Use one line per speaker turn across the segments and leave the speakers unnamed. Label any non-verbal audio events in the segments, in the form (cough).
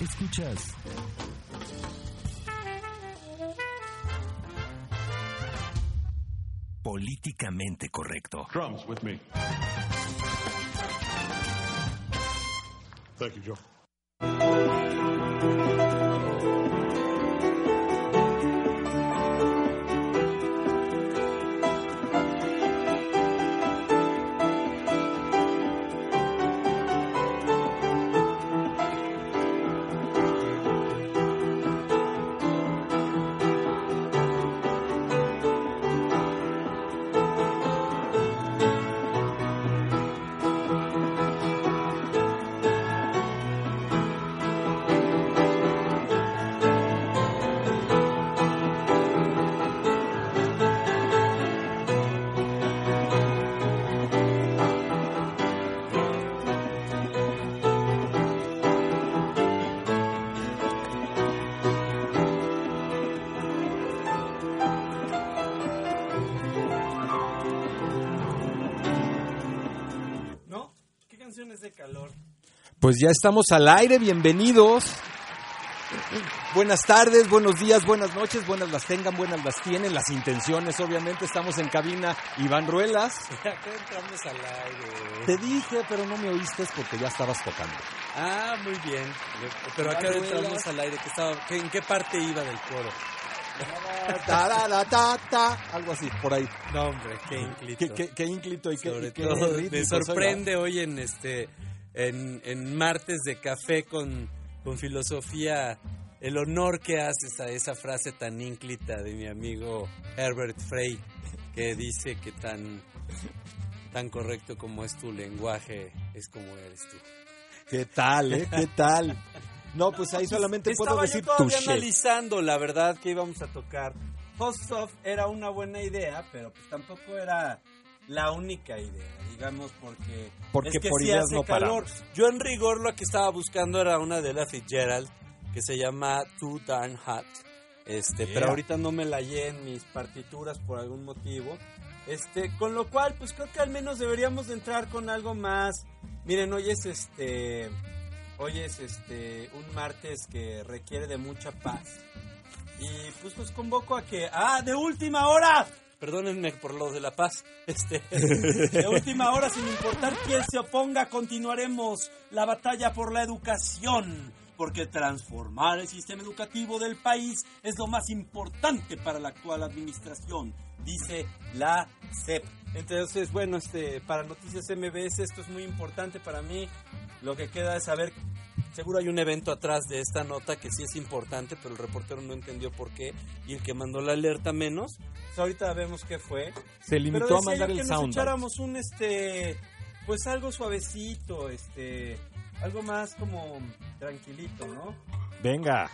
Escuchas. Políticamente correcto.
Drums with me. Thank you, Joe.
Pues ya estamos al aire, bienvenidos. Buenas tardes, buenos días, buenas noches, buenas las tengan, buenas las tienen, las intenciones, obviamente estamos en cabina Iván Ruelas. (laughs)
Acá entramos al aire.
Te dije, pero no me oíste porque ya estabas tocando.
Ah, muy bien. Pero acá entramos al aire. ¿Qué estaba, ¿En qué parte iba del coro?
Tararata, algo así, por ahí.
No, hombre, qué ínclito.
Qué, qué, qué ínclito y qué,
Sobre
qué
todo, me sorprende hoy en este en, en martes de café con, con filosofía el honor que haces a esa frase tan ínclita de mi amigo Herbert Frey que dice que tan tan correcto como es tu lenguaje es como eres tú.
¿Qué tal, eh? ¿Qué tal? No, pues ahí solamente puedo decir
yo todavía
touché.
analizando la verdad que íbamos a tocar. Host era una buena idea, pero pues tampoco era la única idea, digamos, porque,
Porque
es que
por
sí hace
no
calor.
paramos.
Yo en rigor lo que estaba buscando era una de la Fitzgerald que se llama Too Darn Hot. Este, pero ahorita no me la hallé en mis partituras por algún motivo. Este, con lo cual, pues creo que al menos deberíamos de entrar con algo más. Miren, hoy es este Hoy es este un martes que requiere de mucha paz. Y pues los convoco a que. ¡Ah, de última hora! Perdónenme por lo de la paz. Este, (laughs) de última hora, sin importar quién se oponga, continuaremos la batalla por la educación. Porque transformar el sistema educativo del país es lo más importante para la actual administración, dice la CEP. Entonces, bueno, este, para Noticias MBS esto es muy importante para mí. Lo que queda es saber, seguro hay un evento atrás de esta nota que sí es importante, pero el reportero no entendió por qué y el que mandó la alerta menos. Pues ahorita vemos qué fue.
Se limitó
Pero
a mandar
yo
el
que nos
sound.
echáramos un este pues algo suavecito, este algo más como tranquilito, ¿no?
Venga.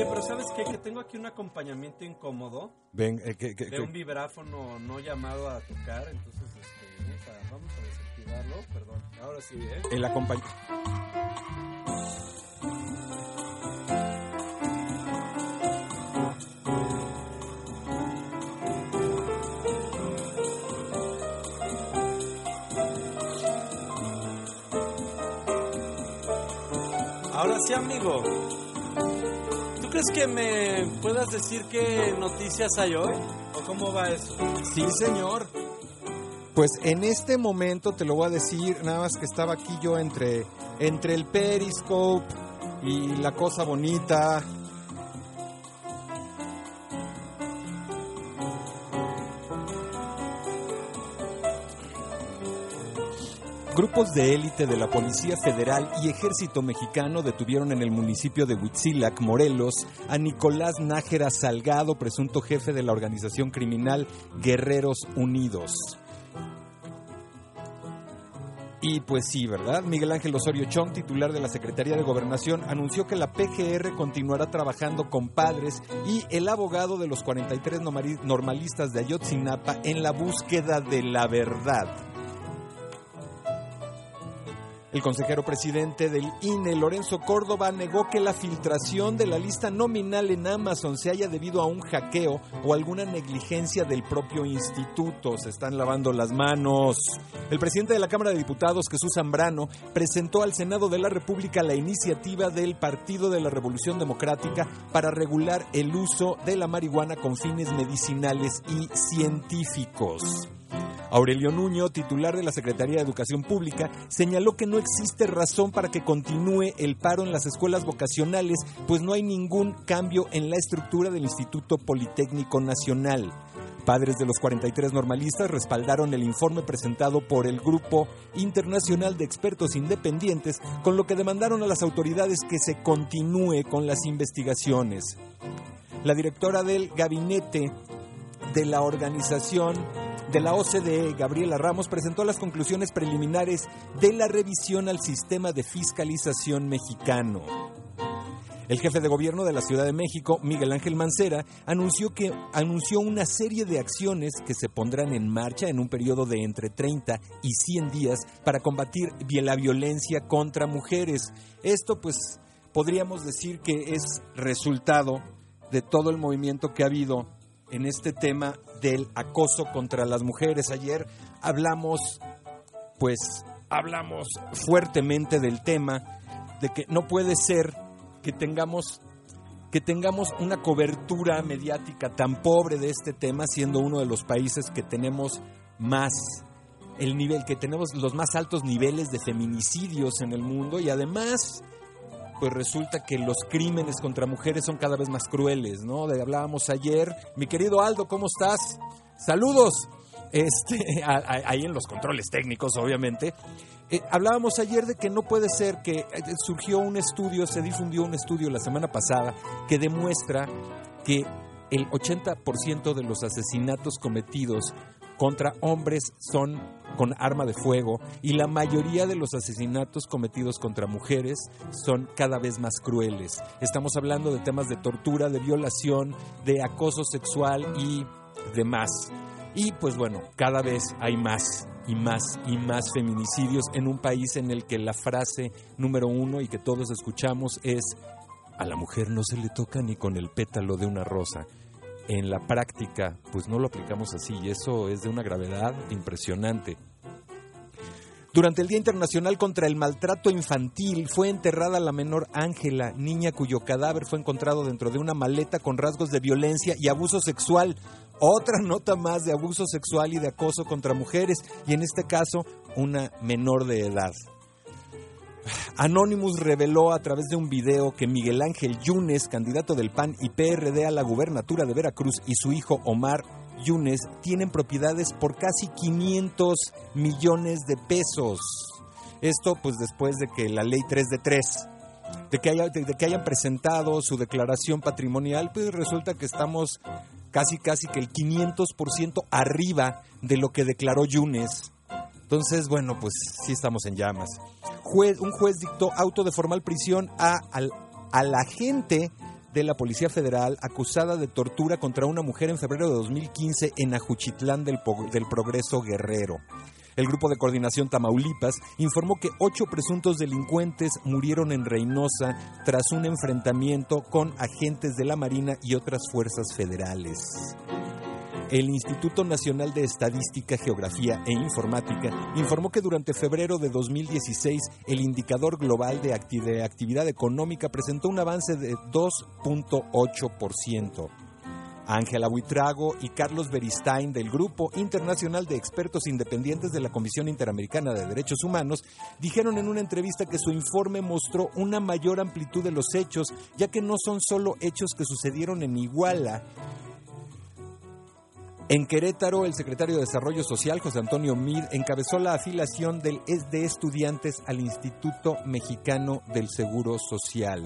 Oye, pero ¿sabes qué? Que tengo aquí un acompañamiento incómodo
Ven, eh, que- que-
de
que-
un vibráfono no llamado a tocar, entonces este, vamos a, vamos a desactivarlo, perdón. Ahora sí, ¿eh?
el acompañ-
Ahora sí, amigo. ¿Tú crees que me puedas decir qué noticias hay hoy? ¿O cómo va eso?
Sí, señor. Pues en este momento te lo voy a decir, nada más que estaba aquí yo entre, entre el Periscope y la cosa bonita. Grupos de élite de la Policía Federal y Ejército Mexicano detuvieron en el municipio de Huitzilac, Morelos, a Nicolás Nájera Salgado, presunto jefe de la organización criminal Guerreros Unidos. Y pues sí, ¿verdad? Miguel Ángel Osorio Chong, titular de la Secretaría de Gobernación, anunció que la PGR continuará trabajando con padres y el abogado de los 43 normalistas de Ayotzinapa en la búsqueda de la verdad. El consejero presidente del INE, Lorenzo Córdoba, negó que la filtración de la lista nominal en Amazon se haya debido a un hackeo o alguna negligencia del propio instituto. Se están lavando las manos. El presidente de la Cámara de Diputados, Jesús Zambrano, presentó al Senado de la República la iniciativa del Partido de la Revolución Democrática para regular el uso de la marihuana con fines medicinales y científicos. Aurelio Nuño, titular de la Secretaría de Educación Pública, señaló que no existe razón para que continúe el paro en las escuelas vocacionales, pues no hay ningún cambio en la estructura del Instituto Politécnico Nacional. Padres de los 43 normalistas respaldaron el informe presentado por el Grupo Internacional de Expertos Independientes, con lo que demandaron a las autoridades que se continúe con las investigaciones. La directora del gabinete de la organización de la OCDE, Gabriela Ramos, presentó las conclusiones preliminares de la revisión al sistema de fiscalización mexicano. El jefe de gobierno de la Ciudad de México, Miguel Ángel Mancera, anunció que anunció una serie de acciones que se pondrán en marcha en un periodo de entre 30 y 100 días para combatir la violencia contra mujeres. Esto pues podríamos decir que es resultado de todo el movimiento que ha habido en este tema del acoso contra las mujeres. Ayer hablamos, pues, hablamos fuertemente del tema de que no puede ser que tengamos que tengamos una cobertura mediática tan pobre de este tema siendo uno de los países que tenemos más el nivel que tenemos los más altos niveles de feminicidios en el mundo y además pues resulta que los crímenes contra mujeres son cada vez más crueles, ¿no? Hablábamos ayer. Mi querido Aldo, ¿cómo estás? Saludos. Este, (laughs) ahí en los controles técnicos, obviamente. Eh, hablábamos ayer de que no puede ser que eh, surgió un estudio, se difundió un estudio la semana pasada que demuestra que el 80% de los asesinatos cometidos contra hombres son con arma de fuego y la mayoría de los asesinatos cometidos contra mujeres son cada vez más crueles. Estamos hablando de temas de tortura, de violación, de acoso sexual y demás. Y pues bueno, cada vez hay más y más y más feminicidios en un país en el que la frase número uno y que todos escuchamos es a la mujer no se le toca ni con el pétalo de una rosa en la práctica pues no lo aplicamos así y eso es de una gravedad impresionante. Durante el Día Internacional contra el Maltrato Infantil fue enterrada la menor Ángela, niña cuyo cadáver fue encontrado dentro de una maleta con rasgos de violencia y abuso sexual. Otra nota más de abuso sexual y de acoso contra mujeres y en este caso una menor de edad. Anonymous reveló a través de un video que Miguel Ángel Yunes, candidato del PAN y PRD a la gubernatura de Veracruz, y su hijo Omar Yunes tienen propiedades por casi 500 millones de pesos. Esto pues después de que la ley 3 de 3, de que, hayan presentado su declaración patrimonial, pues resulta que estamos casi casi que el 500% arriba de lo que declaró Yunes. Entonces, bueno, pues sí estamos en llamas un juez dictó auto de formal prisión a, a la agente de la Policía Federal acusada de tortura contra una mujer en febrero de 2015 en Ajuchitlán del, del Progreso Guerrero. El grupo de coordinación Tamaulipas informó que ocho presuntos delincuentes murieron en Reynosa tras un enfrentamiento con agentes de la Marina y otras fuerzas federales el Instituto Nacional de Estadística, Geografía e Informática informó que durante febrero de 2016 el indicador global de actividad económica presentó un avance de 2.8%. Ángela Buitrago y Carlos Beristain del Grupo Internacional de Expertos Independientes de la Comisión Interamericana de Derechos Humanos dijeron en una entrevista que su informe mostró una mayor amplitud de los hechos, ya que no son solo hechos que sucedieron en Iguala, En Querétaro, el secretario de Desarrollo Social, José Antonio Mid, encabezó la afiliación del, de estudiantes al Instituto Mexicano del Seguro Social.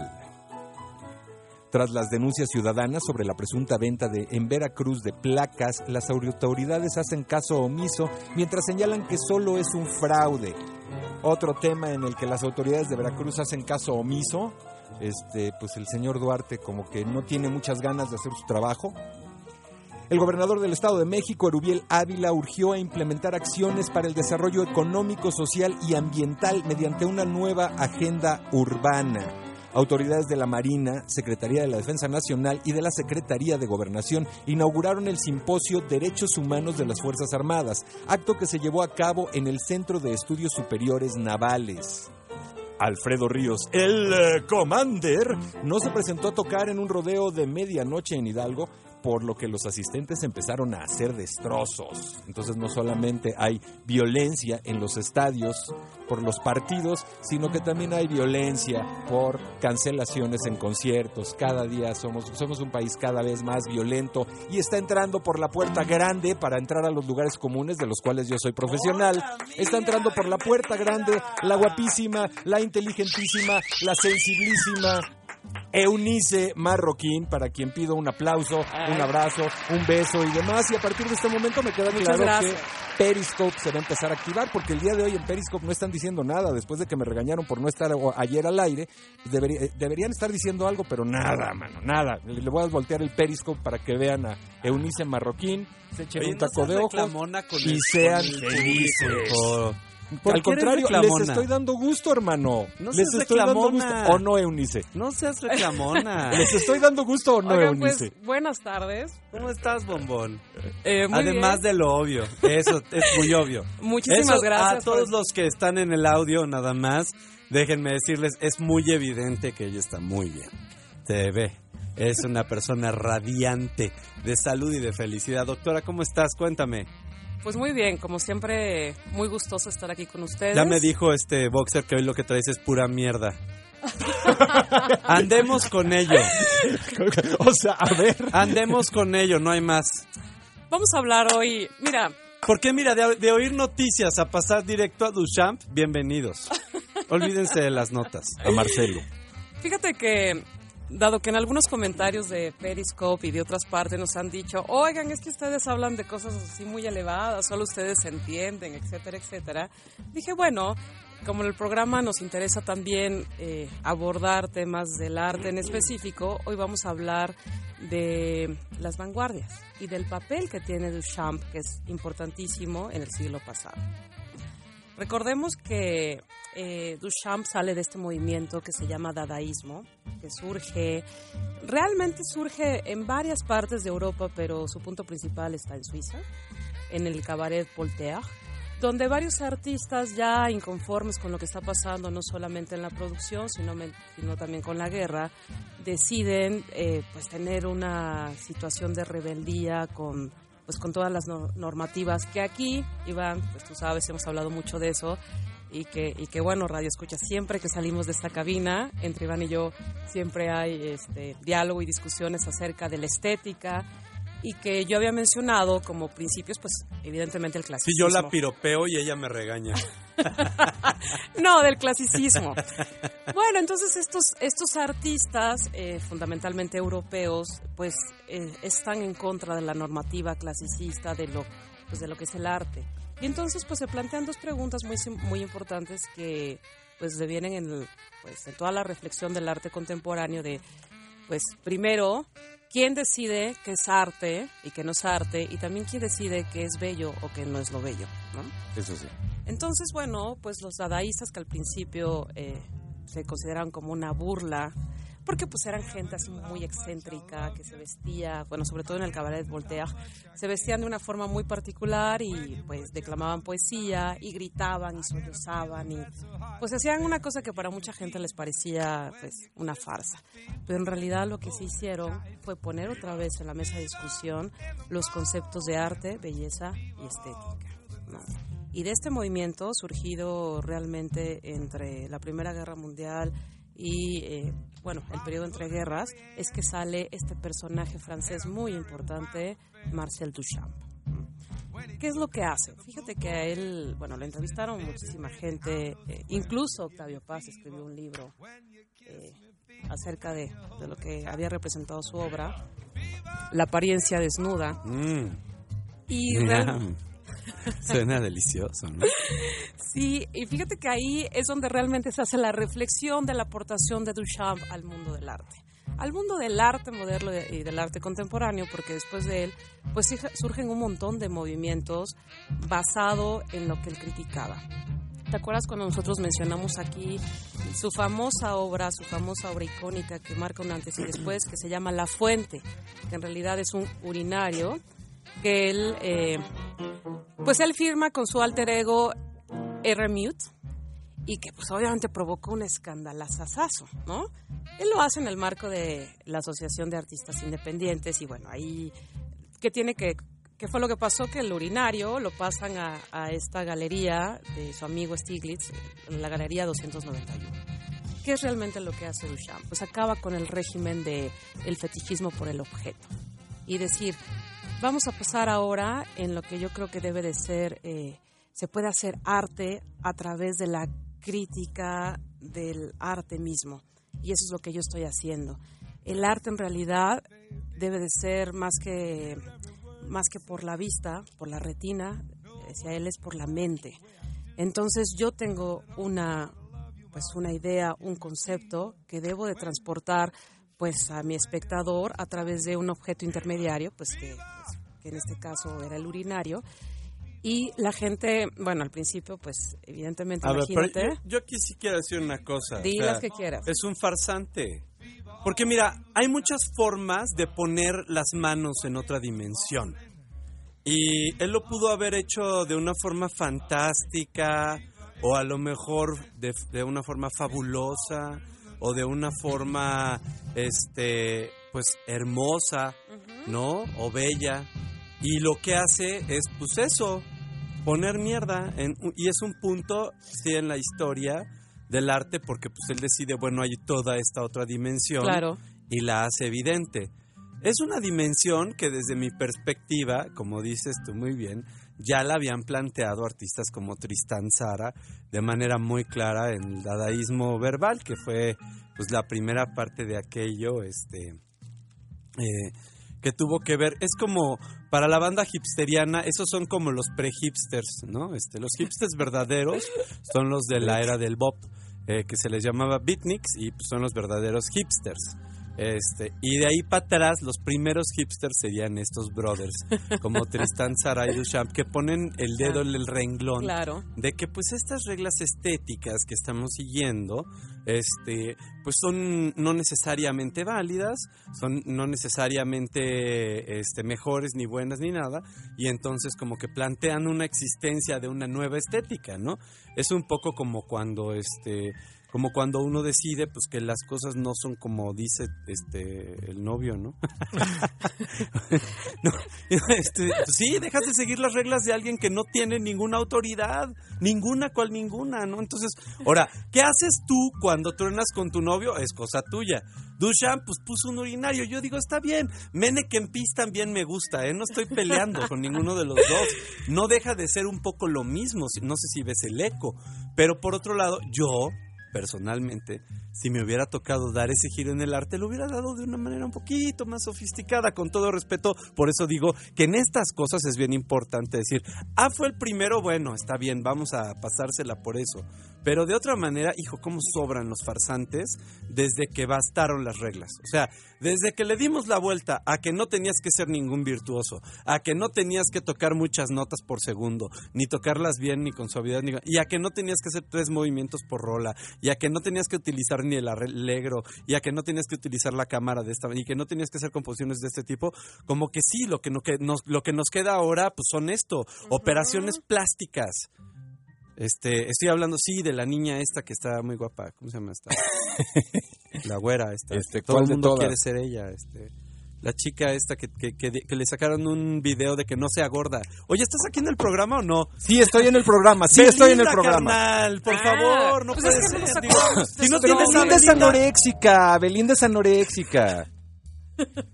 Tras las denuncias ciudadanas sobre la presunta venta de en Veracruz de placas, las autoridades hacen caso omiso mientras señalan que solo es un fraude. Otro tema en el que las autoridades de Veracruz hacen caso omiso, este, pues el señor Duarte como que no tiene muchas ganas de hacer su trabajo. El gobernador del Estado de México, Erubiel Ávila, urgió a implementar acciones para el desarrollo económico, social y ambiental mediante una nueva agenda urbana. Autoridades de la Marina, Secretaría de la Defensa Nacional y de la Secretaría de Gobernación inauguraron el simposio Derechos Humanos de las Fuerzas Armadas, acto que se llevó a cabo en el Centro de Estudios Superiores Navales. Alfredo Ríos, el eh, Commander, no se presentó a tocar en un rodeo de medianoche en Hidalgo, por lo que los asistentes empezaron a hacer destrozos. Entonces no solamente hay violencia en los estadios por los partidos, sino que también hay violencia por cancelaciones en conciertos. Cada día somos, somos un país cada vez más violento y está entrando por la puerta grande para entrar a los lugares comunes de los cuales yo soy profesional. Está entrando por la puerta grande la guapísima, la inteligentísima, la sensibilísima Eunice Marroquín, para quien pido un aplauso, un abrazo, un beso y demás. Y a partir de este momento me queda
Muchas
claro
gracias.
que Periscope se va a empezar a activar, porque el día de hoy en Periscope no están diciendo nada. Después de que me regañaron por no estar ayer al aire, debería- eh, deberían estar diciendo algo, pero nada, mano, nada. Le voy a voltear el Periscope para que vean a Eunice Marroquín, se echen un taco de ojos y sean felices.
Público. ¿Por
Al contrario, les
reclamona?
estoy dando gusto, hermano.
No
les
seas
estoy dando gusto.
reclamona.
¿O no, Eunice?
No seas reclamona. (laughs)
¿Les estoy dando gusto o no,
Oigan, pues,
Eunice?
buenas tardes.
¿Cómo estás, bombón?
Eh, muy
Además
bien.
de lo obvio. Eso es muy obvio.
Muchísimas
Eso,
gracias.
A todos
por-
los que están en el audio, nada más, déjenme decirles, es muy evidente que ella está muy bien. Se ve. Es una persona radiante de salud y de felicidad. Doctora, ¿cómo estás? Cuéntame.
Pues muy bien, como siempre, muy gustoso estar aquí con ustedes.
Ya me dijo este boxer que hoy lo que traes es pura mierda. (laughs) Andemos con ello. (laughs)
o sea, a ver.
Andemos con ello, no hay más.
Vamos a hablar hoy, mira,
Porque mira, de, de oír noticias a pasar directo a Duchamp, bienvenidos. (laughs) Olvídense de las notas.
A Marcelo.
fíjate que, dado que en algunos comentarios de Periscope y de otras partes nos han dicho, oigan, es que ustedes hablan de cosas así muy elevadas, solo ustedes se entienden, etcétera, etcétera, dije, bueno, como en el programa nos interesa también eh, abordar temas del arte en específico, hoy vamos a hablar de las vanguardias y del papel que tiene Duchamp, que es importantísimo en el siglo pasado. Recordemos que eh, Duchamp sale de este movimiento que se llama dadaísmo, que surge, realmente surge en varias partes de Europa, pero su punto principal está en Suiza, en el cabaret Voltaire, donde varios artistas ya inconformes con lo que está pasando, no solamente en la producción, sino, sino también con la guerra, deciden eh, pues tener una situación de rebeldía con pues con todas las no- normativas que aquí, Iván, pues tú sabes, hemos hablado mucho de eso y que, y que bueno, Radio Escucha, siempre que salimos de esta cabina, entre Iván y yo, siempre hay este, diálogo y discusiones acerca de la estética y que yo había mencionado como principios, pues evidentemente el
Si
clasicismo.
yo la piropeo y ella me regaña. (laughs) (laughs)
No, del clasicismo. Bueno, entonces estos, estos artistas, eh, fundamentalmente europeos, pues eh, están en contra de la normativa clasicista de lo, pues, de lo que es el arte. Y entonces pues se plantean dos preguntas muy, muy importantes que pues devienen en, pues, en toda la reflexión del arte contemporáneo de, pues primero, ¿quién decide qué es arte y qué no es arte? Y también quién decide qué es bello o qué no es lo bello, ¿no?
Eso sí.
Entonces, bueno, pues los dadaístas que al principio eh, se consideraban como una burla, porque pues eran gente así muy excéntrica, que se vestía, bueno, sobre todo en el cabaret Voltaire, se vestían de una forma muy particular y pues declamaban poesía y gritaban y sollozaban y pues hacían una cosa que para mucha gente les parecía pues una farsa. Pero en realidad lo que se hicieron fue poner otra vez en la mesa de discusión los conceptos de arte, belleza y estética. ¿no? Y de este movimiento, surgido realmente entre la Primera Guerra Mundial y, eh, bueno, el periodo entre guerras, es que sale este personaje francés muy importante, Marcel Duchamp. ¿Qué es lo que hace? Fíjate que a él, bueno, lo entrevistaron muchísima gente, eh, incluso Octavio Paz escribió un libro eh, acerca de, de lo que había representado su obra, La apariencia desnuda.
Mm,
Y
ñam. Suena delicioso, ¿no?
Sí, y fíjate que ahí es donde realmente se hace la reflexión de la aportación de Duchamp al mundo del arte. Al mundo del arte moderno y del arte contemporáneo, porque después de él, pues surgen un montón de movimientos basado en lo que él criticaba. ¿Te acuerdas cuando nosotros mencionamos aquí su famosa obra, su famosa obra icónica que marca un antes y después, que se llama La Fuente, que en realidad es un urinario que él, eh, pues él firma con su alter ego R. Mute y que pues obviamente provocó un escandalazazazo, ¿no? Él lo hace en el marco de la Asociación de Artistas Independientes y bueno, ahí, ¿qué tiene que, qué fue lo que pasó? Que el urinario lo pasan a, esta galería de su amigo Stiglitz, la galería 291. ¿Qué es realmente lo que hace Duchamp? Pues acaba con el régimen de el fetichismo por el objeto y decir, vamos a pasar ahora en lo que yo creo que debe de ser, eh, se puede hacer arte a través de la crítica del arte mismo. Y eso es lo que yo estoy haciendo. El arte en realidad debe de ser más que, más que por la vista, por la retina, él, es por la mente. Entonces yo tengo una, pues una idea, un concepto que debo de transportar pues a mi espectador a través de un objeto intermediario, pues que, pues, que en este caso era el urinario. Y la gente, bueno, al principio, pues evidentemente,
A ver, pero
imagínate,
yo, yo aquí sí quiero decir una cosa. o
di
sea,
las que quieras.
Es un farsante. Porque mira, hay muchas formas de poner las manos en otra dimensión. Y él lo pudo haber hecho de una forma fantástica, o a lo mejor de, de una forma fabulosa, o de una forma, este, pues hermosa, ¿no? O bella. Y lo que hace es, pues eso, poner mierda. En, y es un punto, sí, en la historia del arte, porque pues él decide, bueno, hay toda esta otra dimensión
Claro.
y la hace evidente. Es una dimensión que desde mi perspectiva, como dices tú muy bien, ya la habían planteado artistas como Tristán Zara de manera muy clara en el dadaísmo verbal, que fue pues la primera parte de aquello, este eh, que tuvo que ver, es como para la banda hipsteriana, esos son como los pre-hipsters, ¿no? Este, los hipsters verdaderos son los de la era del bop, eh, que se les llamaba beatniks y pues, son los verdaderos hipsters. Este, y de ahí para atrás, los primeros hipsters serían estos brothers, como (laughs) Tristan Zara y Duchamp, que ponen el dedo en el renglón
Claro.
de que pues estas reglas estéticas que estamos siguiendo este pues son no necesariamente válidas son no necesariamente este mejores ni buenas ni nada y entonces como que plantean una existencia de una nueva estética no es un poco como cuando este como cuando uno decide pues que las cosas no son como dice este el novio no (laughs) no, este, pues sí, dejas de seguir las reglas de alguien que no tiene ninguna autoridad, ninguna cual ninguna, ¿no? Entonces, ahora, ¿qué haces tú cuando truenas con tu novio? Es cosa tuya. Duchamp, pues puso un urinario. Yo digo, está bien. Mene Kempis también me gusta, ¿eh? No estoy peleando con ninguno de los dos. No deja de ser un poco lo mismo. No sé si ves el eco. Pero por otro lado, yo, personalmente, si me hubiera tocado dar ese giro en el arte, lo hubiera dado de una manera un poquito más sofisticada, con todo respeto. Por eso digo que en estas cosas es bien importante decir, ah, fue el primero, bueno, está bien, vamos a pasársela por eso. Pero de otra manera, hijo, cómo sobran los farsantes desde que bastaron las reglas. O sea, desde que le dimos la vuelta a que no tenías que ser ningún virtuoso, a que no tenías que tocar muchas notas por segundo, ni tocarlas bien, ni con suavidad, ni, y a que no tenías que hacer tres movimientos por rola, y a que no tenías que utilizar ni el arreglo, y a que no tenías que utilizar la cámara de esta, y que no tenías que hacer composiciones de este tipo, como que sí, lo que, no, que nos, lo que nos queda ahora, pues son esto, operaciones plásticas. Este, estoy hablando, sí, de la niña esta que está muy guapa. ¿Cómo se llama esta? (laughs) la güera esta.
Este,
Todo
¿cuál
el
de
mundo
todas?
quiere ser ella. Este, la chica esta que, que, que, que le sacaron un video de que no sea gorda. Oye, ¿estás aquí en el programa o no?
Sí, estoy en el programa, sí, estoy en el programa.
carnal, por
Ah,
favor, no
pues
puede
es
ser. digo, si no
eso.
tienes
Belinda es
Belinda,
anoréxica, Belinda es anoréxica.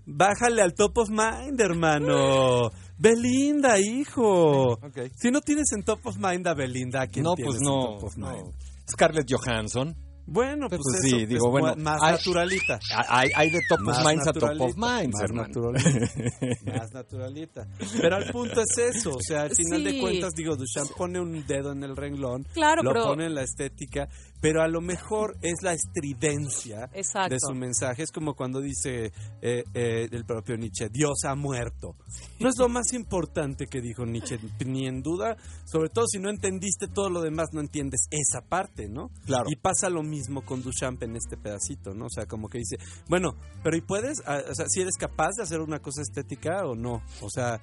bájale al top of mind, hermano. Belinda, hijo. Si no tienes en top of mind a Belinda, ¿a ¿quién
No,
tienes
pues
en
no.
top of
no.
mind?
Scarlett Johansson.
Bueno, pues,
Pues
eso,
sí, digo,
es
bueno,
más
hay-
naturalita.
Hay, hay de top of
Más
minds a top of
naturalita,
minds,
más
hermano.
naturalita, (laughs) más naturalita. Pero al punto es eso, o sea, al final de
Sí.
cuentas, digo, Duchamp pone un dedo en el renglón,
Claro,
lo
pero-
pone en la estética, pero a lo mejor es la estridencia
Exacto.
de su mensaje. Es como cuando dice eh, eh, el propio Nietzsche, Dios ha muerto. No es lo más importante que dijo Nietzsche, ni en duda, sobre todo si no entendiste todo lo demás, no entiendes esa parte, ¿no?
Claro.
Y pasa lo mismo con Duchamp en este pedacito, ¿no? O sea, como que dice, bueno, pero ¿y puedes? O sea, si eres capaz de hacer una cosa estética o no? O sea,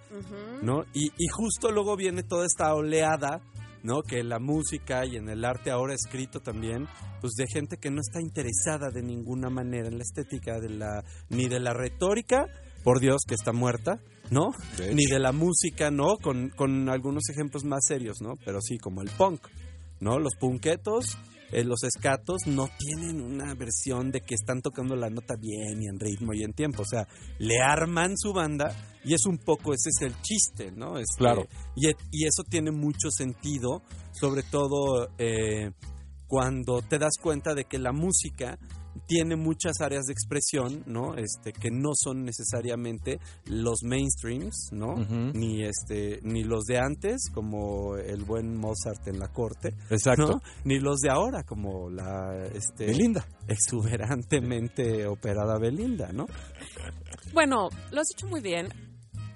¿no? Y, y justo luego viene toda esta oleada, ¿no? Que en la música y en el arte ahora escrito también, pues de gente que no está interesada de ninguna manera en la estética de la ni de la retórica, por Dios que está muerta, ¿no?
De.
Ni de la música, ¿no? Con, con algunos ejemplos más serios, ¿no? Pero sí, como el punk, ¿no? Los punquetos, eh, los escatos no tienen una versión de que están tocando la nota bien y en ritmo y en tiempo. O sea, le arman su banda y es un poco, ese es el chiste, ¿no? Este,
Claro.
Y, y eso tiene mucho sentido, sobre todo eh, cuando te das cuenta de que la música tiene muchas áreas de expresión, ¿no? Este, que no son necesariamente los mainstreams, ¿no? Ni este, ni los de antes, como el buen Mozart en la corte,
Exacto.
¿no? Ni los de ahora, como la este
Belinda.
exuberantemente operada Belinda, ¿no?
Bueno, lo has dicho muy bien.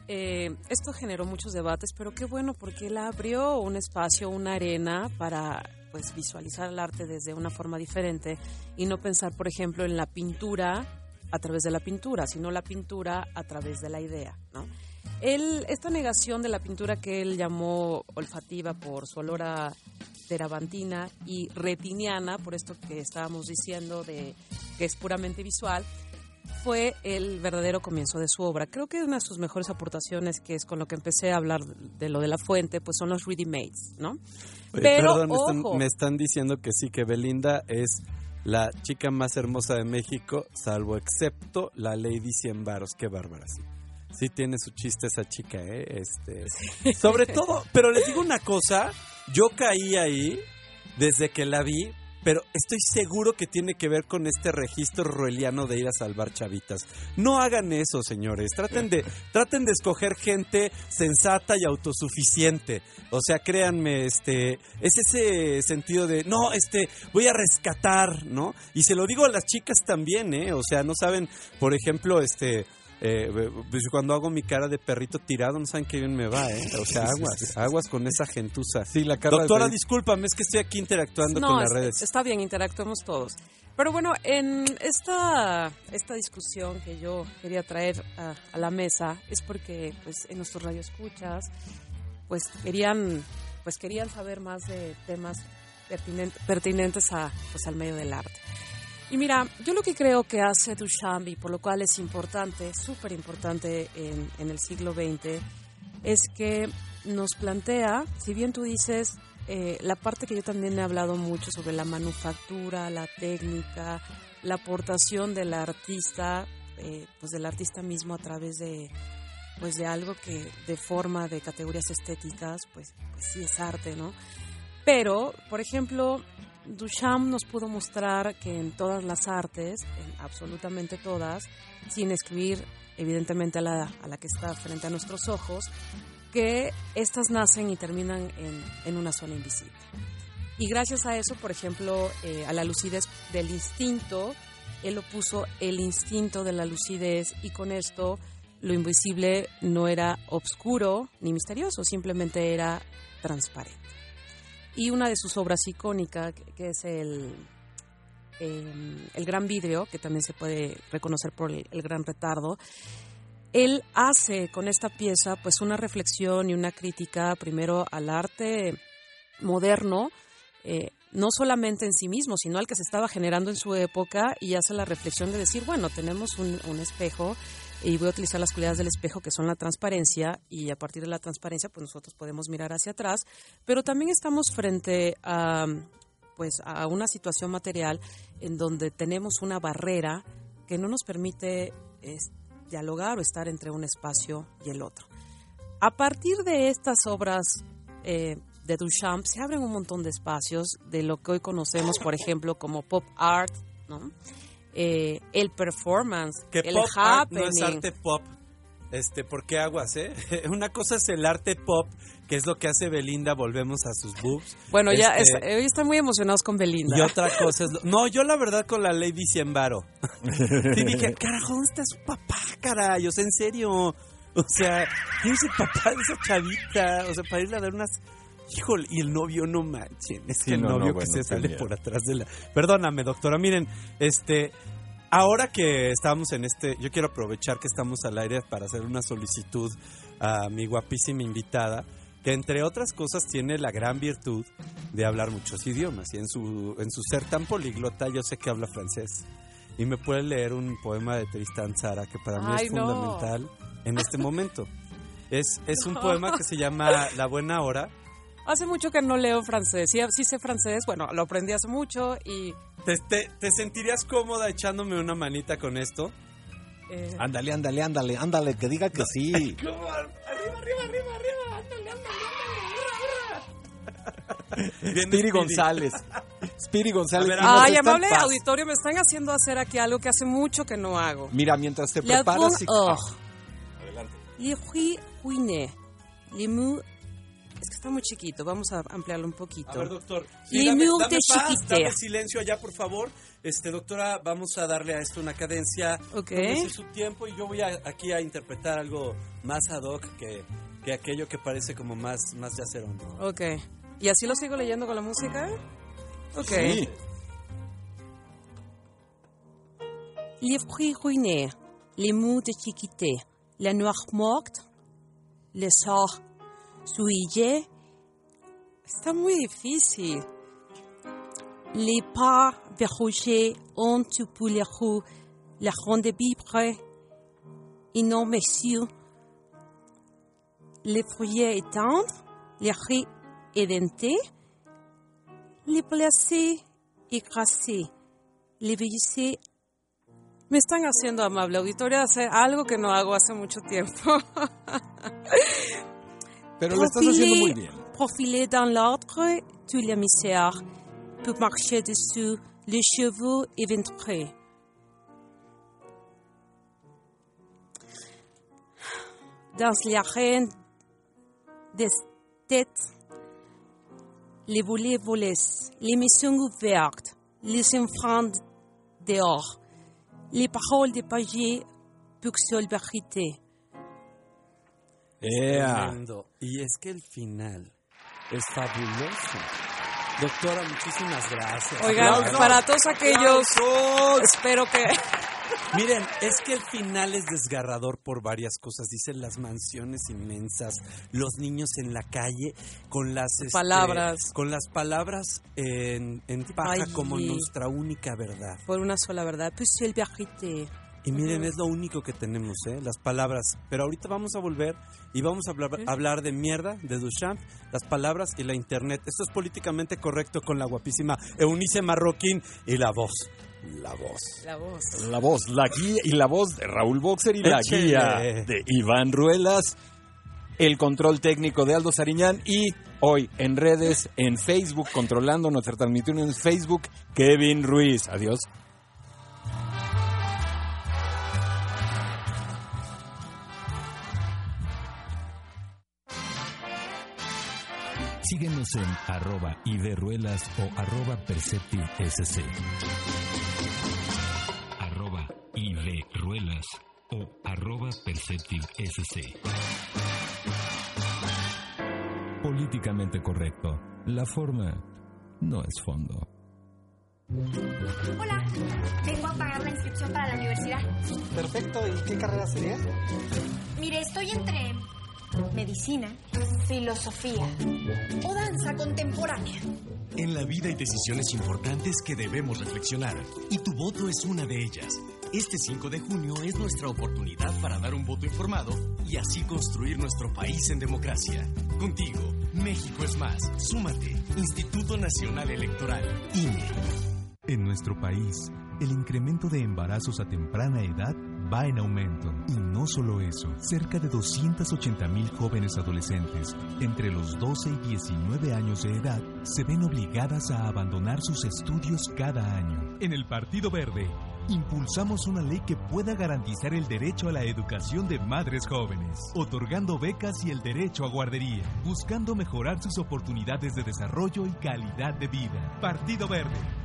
Eh, esto generó muchos debates, pero qué bueno porque él abrió un espacio, una arena para pues visualizar el arte desde una forma diferente y no pensar, por ejemplo, en la pintura a través de la pintura, sino la pintura a través de la idea, ¿no? Él, esta negación de la pintura que él llamó olfativa por su olor a terabantina y retiniana, por esto que estábamos diciendo de que es puramente visual, fue el verdadero comienzo de su obra. Creo que una de sus mejores aportaciones, que es con lo que empecé a hablar de lo de la fuente, pues son los ready mates, ¿no? Pero,
perdón, me están,
ojo.
me están diciendo que sí, que Belinda es la chica más hermosa de México, salvo excepto la Lady Cien Varos. Qué bárbara, sí. Sí tiene su chiste esa chica, ¿eh? Este, (laughs) sobre todo, pero les digo una cosa, yo caí ahí desde que la vi, pero estoy seguro que tiene que ver con este registro roeliano de ir a salvar chavitas. No hagan eso, señores. Traten de, (laughs) traten de escoger gente sensata y autosuficiente. O sea, créanme, este, es ese sentido de, no, este, voy a rescatar, ¿no? Y se lo digo a las chicas también, ¿eh? O sea, no saben, por ejemplo, este, eh, pues cuando hago mi cara de perrito tirado, no saben qué bien me va, ¿eh? (laughs) O sea, aguas, aguas con esa gentuza.
Sí, la cara
Doctora,
de-
discúlpame, es que estoy aquí interactuando
No,
con las
es-
redes.
está bien, interactuemos todos. Pero bueno, en esta, esta discusión que yo quería traer a, a la mesa es porque pues en nuestros radioescuchas pues querían pues querían saber más de temas pertinent- pertinentes a, pues, al medio del arte. Y mira, yo lo que creo que hace Duchamp y por lo cual es importante, súper importante en, en el siglo XX, es que nos plantea, si bien tú dices, eh, la parte que yo también he hablado mucho sobre la manufactura, la técnica, la aportación del artista, eh, pues del artista mismo a través de pues de algo que de forma de categorías estéticas pues, pues sí es arte no pero por ejemplo Duchamp nos pudo mostrar que en todas las artes en absolutamente todas sin excluir evidentemente a la, a que está frente a nuestros ojos que estas nacen y terminan en, en una zona invisible. Y gracias a eso, por ejemplo, eh, a la lucidez del instinto, él lo puso el instinto de la lucidez y con esto lo invisible no era obscuro ni misterioso, simplemente era transparente. Y una de sus obras icónicas, que, es el, eh, el Gran Vidrio, que también se puede reconocer por el, Gran Retardo, él hace con esta pieza pues una reflexión y una crítica primero al arte moderno, eh, no solamente en sí mismo, sino al que se estaba generando en su época y hace la reflexión de decir, bueno, tenemos un espejo y voy a utilizar las cualidades del espejo que son la transparencia y a partir de la transparencia pues nosotros podemos mirar hacia atrás, pero también estamos frente a pues a una situación material en donde tenemos una barrera que no nos permite es, dialogar o estar entre un espacio y el otro. a partir de estas obras eh, de Duchamp se abren un montón de espacios de lo que hoy conocemos, por ejemplo, como pop art, ¿no? Eh, el performance,
Que
el
pop art no
happening.
es arte pop. Este, ¿por qué aguas, eh? (laughs) Una cosa es el arte pop, que es lo que hace Belinda, volvemos a sus boobs.
Bueno, ya
Este,
está- hoy están muy emocionados con Belinda.
Y otra cosa es... lo- No, yo la verdad con la Lady Ciembaro. (laughs) Sí dije, carajo, ¿dónde está su papá, caray? O sea, en serio. O sea, ¿quién es el papá de esa chavita? O sea, para irle a dar unas... Híjole, y el novio, no manchen. Es
Sí,
que el
no, no,
novio
bueno,
que se sale por atrás de la... Perdóname, doctora. Miren, este... Ahora que estamos en este... Yo quiero aprovechar que estamos al aire para hacer una solicitud a mi guapísima invitada, que entre otras cosas tiene la gran virtud de hablar muchos idiomas. Y en su, en su ser tan políglota, yo sé que habla francés. Y me puede leer un poema de Tristan Tzara, que para mí
Ay,
es
no.
fundamental en este momento. Es, es un (laughs)
No.
poema que se llama La Buena Hora.
Hace mucho que no leo francés. Sí, sí sé francés, bueno, lo aprendí hace mucho y...
¿Te, te, te sentirías cómoda echándome una manita con esto?
eh,
Ándale, ándale, ándale, ándale, que diga que sí. (laughs)
Arriba, arriba, arriba, arriba, ándale, ándale,
Spiri González. Spiri González.
Ver,
Ay, amable
paz.
auditorio, me están haciendo hacer aquí algo que hace mucho que no hago.
Mira, mientras te
Le
preparas... y-
bon or.
Adelante.
Les Es que está muy chiquito, vamos a ampliarlo un poquito.
A ver, doctor.
Y
dame, dame paz, dame silencio allá, por favor. Este, doctora, vamos a darle a esto una cadencia.
Ok.
Tómese su tiempo y yo voy a- aquí a interpretar algo más ad hoc que, que aquello que parece como más, más yacerón. ¿no?
Ok. ¿Y así lo sigo leyendo con la música? Ok.
Sí.
Les fruits ruinés, les mous de chiquité, la noix morte, le sort souillé. Está muy difícil. Les pas verrouillés ont tu poulet roux, la ronde vibre, et non messieurs. Les fruits tendres, les riz édentés, les placés écrasés, les vellissés me están haciendo amable auditorio hacer algo que no hago hace mucho tiempo. (laughs)
Pero.
Profilé dans l'ordre, tout l'émissaire pour marcher dessous les cheveux éventrés. Dans l'arène des têtes, les volets volés, les missions ouvertes, les enfants dehors, les paroles de Paget pour seule vérité.
Y es que el final es fabuloso. Doctora, muchísimas gracias.
Oigan,
Aplausos.
para todos aquellos, espero que... (laughs)
Miren, es que el final es desgarrador por varias cosas. Dicen las mansiones inmensas, los niños en la calle, con las este,
Palabras.
con las palabras en, en paja
Ay.
como nuestra única verdad.
Por una sola verdad, pues seule vérité.
Y miren, es lo único que tenemos, ¿eh? las palabras. Pero ahorita vamos a volver y vamos a hablar, hablar de mierda, de Duchamp, las palabras y la internet. Esto es políticamente correcto con la guapísima Eunice Marroquín y la voz. La voz.
La voz.
La voz, la guía y la voz de Raúl Boxer y la guía de Iván Ruelas, el control técnico de Aldo Sariñán y hoy en redes, en Facebook, controlando nuestra transmisión en Facebook, Kevin Ruiz. Adiós.
Síguenos en arroba iberruelas o arroba perceptivesc. Arroba iberruelas o arroba perceptivesc. Políticamente correcto. La forma no es fondo.
Hola, vengo a pagar la inscripción para la universidad.
Perfecto, ¿y qué carrera sería?
Mire, estoy entre medicina, filosofía o danza contemporánea.
En la vida hay decisiones importantes que debemos reflexionar, y tu voto es una de ellas. Este 5 de junio es nuestra oportunidad para dar un voto informado y así construir nuestro país en democracia. Contigo, México es más. Súmate, Instituto Nacional Electoral, INE.
En nuestro país, el incremento de embarazos a temprana edad
va en aumento. Y no solo eso, cerca de 280 mil jóvenes adolescentes entre los 12 y 19 años de edad se ven obligadas a abandonar sus estudios cada año. En el Partido Verde, impulsamos una ley que pueda garantizar el derecho a la educación de madres jóvenes, otorgando becas y el derecho a guardería, buscando mejorar sus oportunidades de desarrollo y calidad de vida. Partido Verde.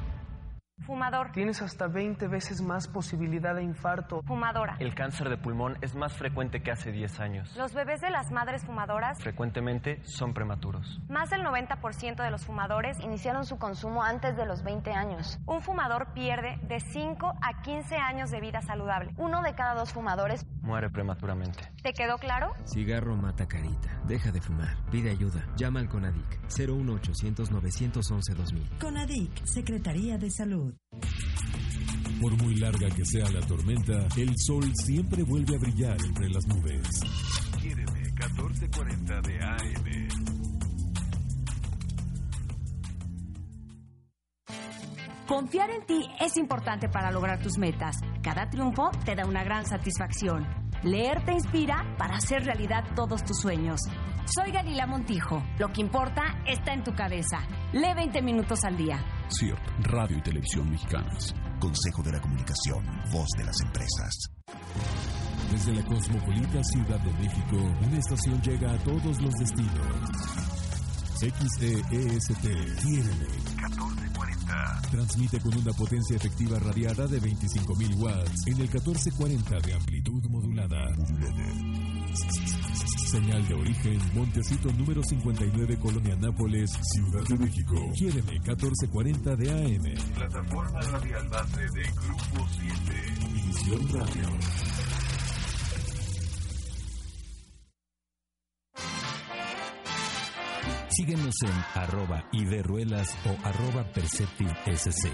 Fumador.
Tienes hasta 20 veces más posibilidad de infarto.
Fumadora.
El cáncer de pulmón es más frecuente que hace 10 años.
Los bebés de las madres fumadoras
frecuentemente son prematuros.
Más del 90% de los fumadores iniciaron su consumo antes de los 20 años. Un fumador pierde de 5 a 15 años de vida saludable. Uno de cada dos fumadores
muere prematuramente.
¿Te quedó claro?
Cigarro mata carita. Deja de fumar. Pide ayuda. Llama al CONADIC 01800 911 2000.
CONADIC, Secretaría de Salud.
Por muy larga que sea la tormenta, el sol siempre vuelve a brillar entre las nubes.
Quiéreme 1440 de AM.
Confiar en ti es importante para lograr tus metas. Cada triunfo te da una gran satisfacción. Leer te inspira para hacer realidad todos tus sueños. Soy Galila Montijo. Lo que importa está en tu cabeza. Lee 20 minutos al día.
CIRT, Radio y Televisión Mexicanas. Consejo de la Comunicación, voz de las empresas.
Desde la cosmopolita Ciudad de México, una estación llega a todos los destinos. XEEST tiene
14
Transmite con una potencia efectiva radiada de 25.000 watts en el 1440 de amplitud modulada. Señal de origen, Montecito número 59, Colonia Nápoles, Ciudad de México. QRM 1440 de AM.
Plataforma radial base de Grupo 7.
Visión Radio. Síguenos en arroba iberruelas o arroba perceptivesc.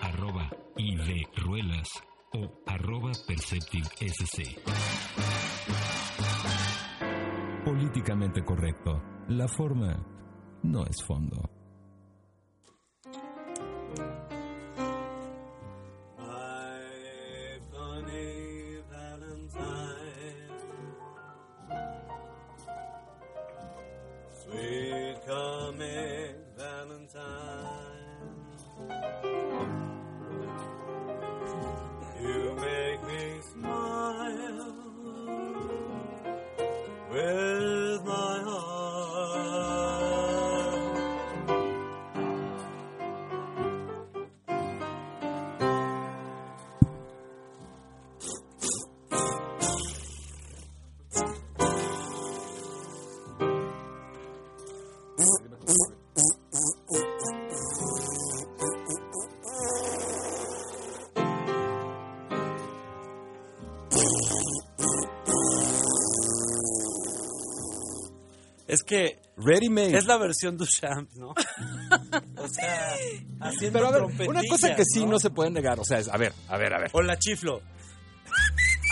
Arroba iberruelas o arroba perceptivesc. Políticamente correcto. La forma no es fondo.
Sweet coming Valentine, you make me smile with
Ready made.
es la versión Duchamp, ¿no? (laughs) o sea, haciendo
Pero a ver, una cosa que sí no se puede negar, o sea, es, a ver, a ver, a ver.
O la chiflo.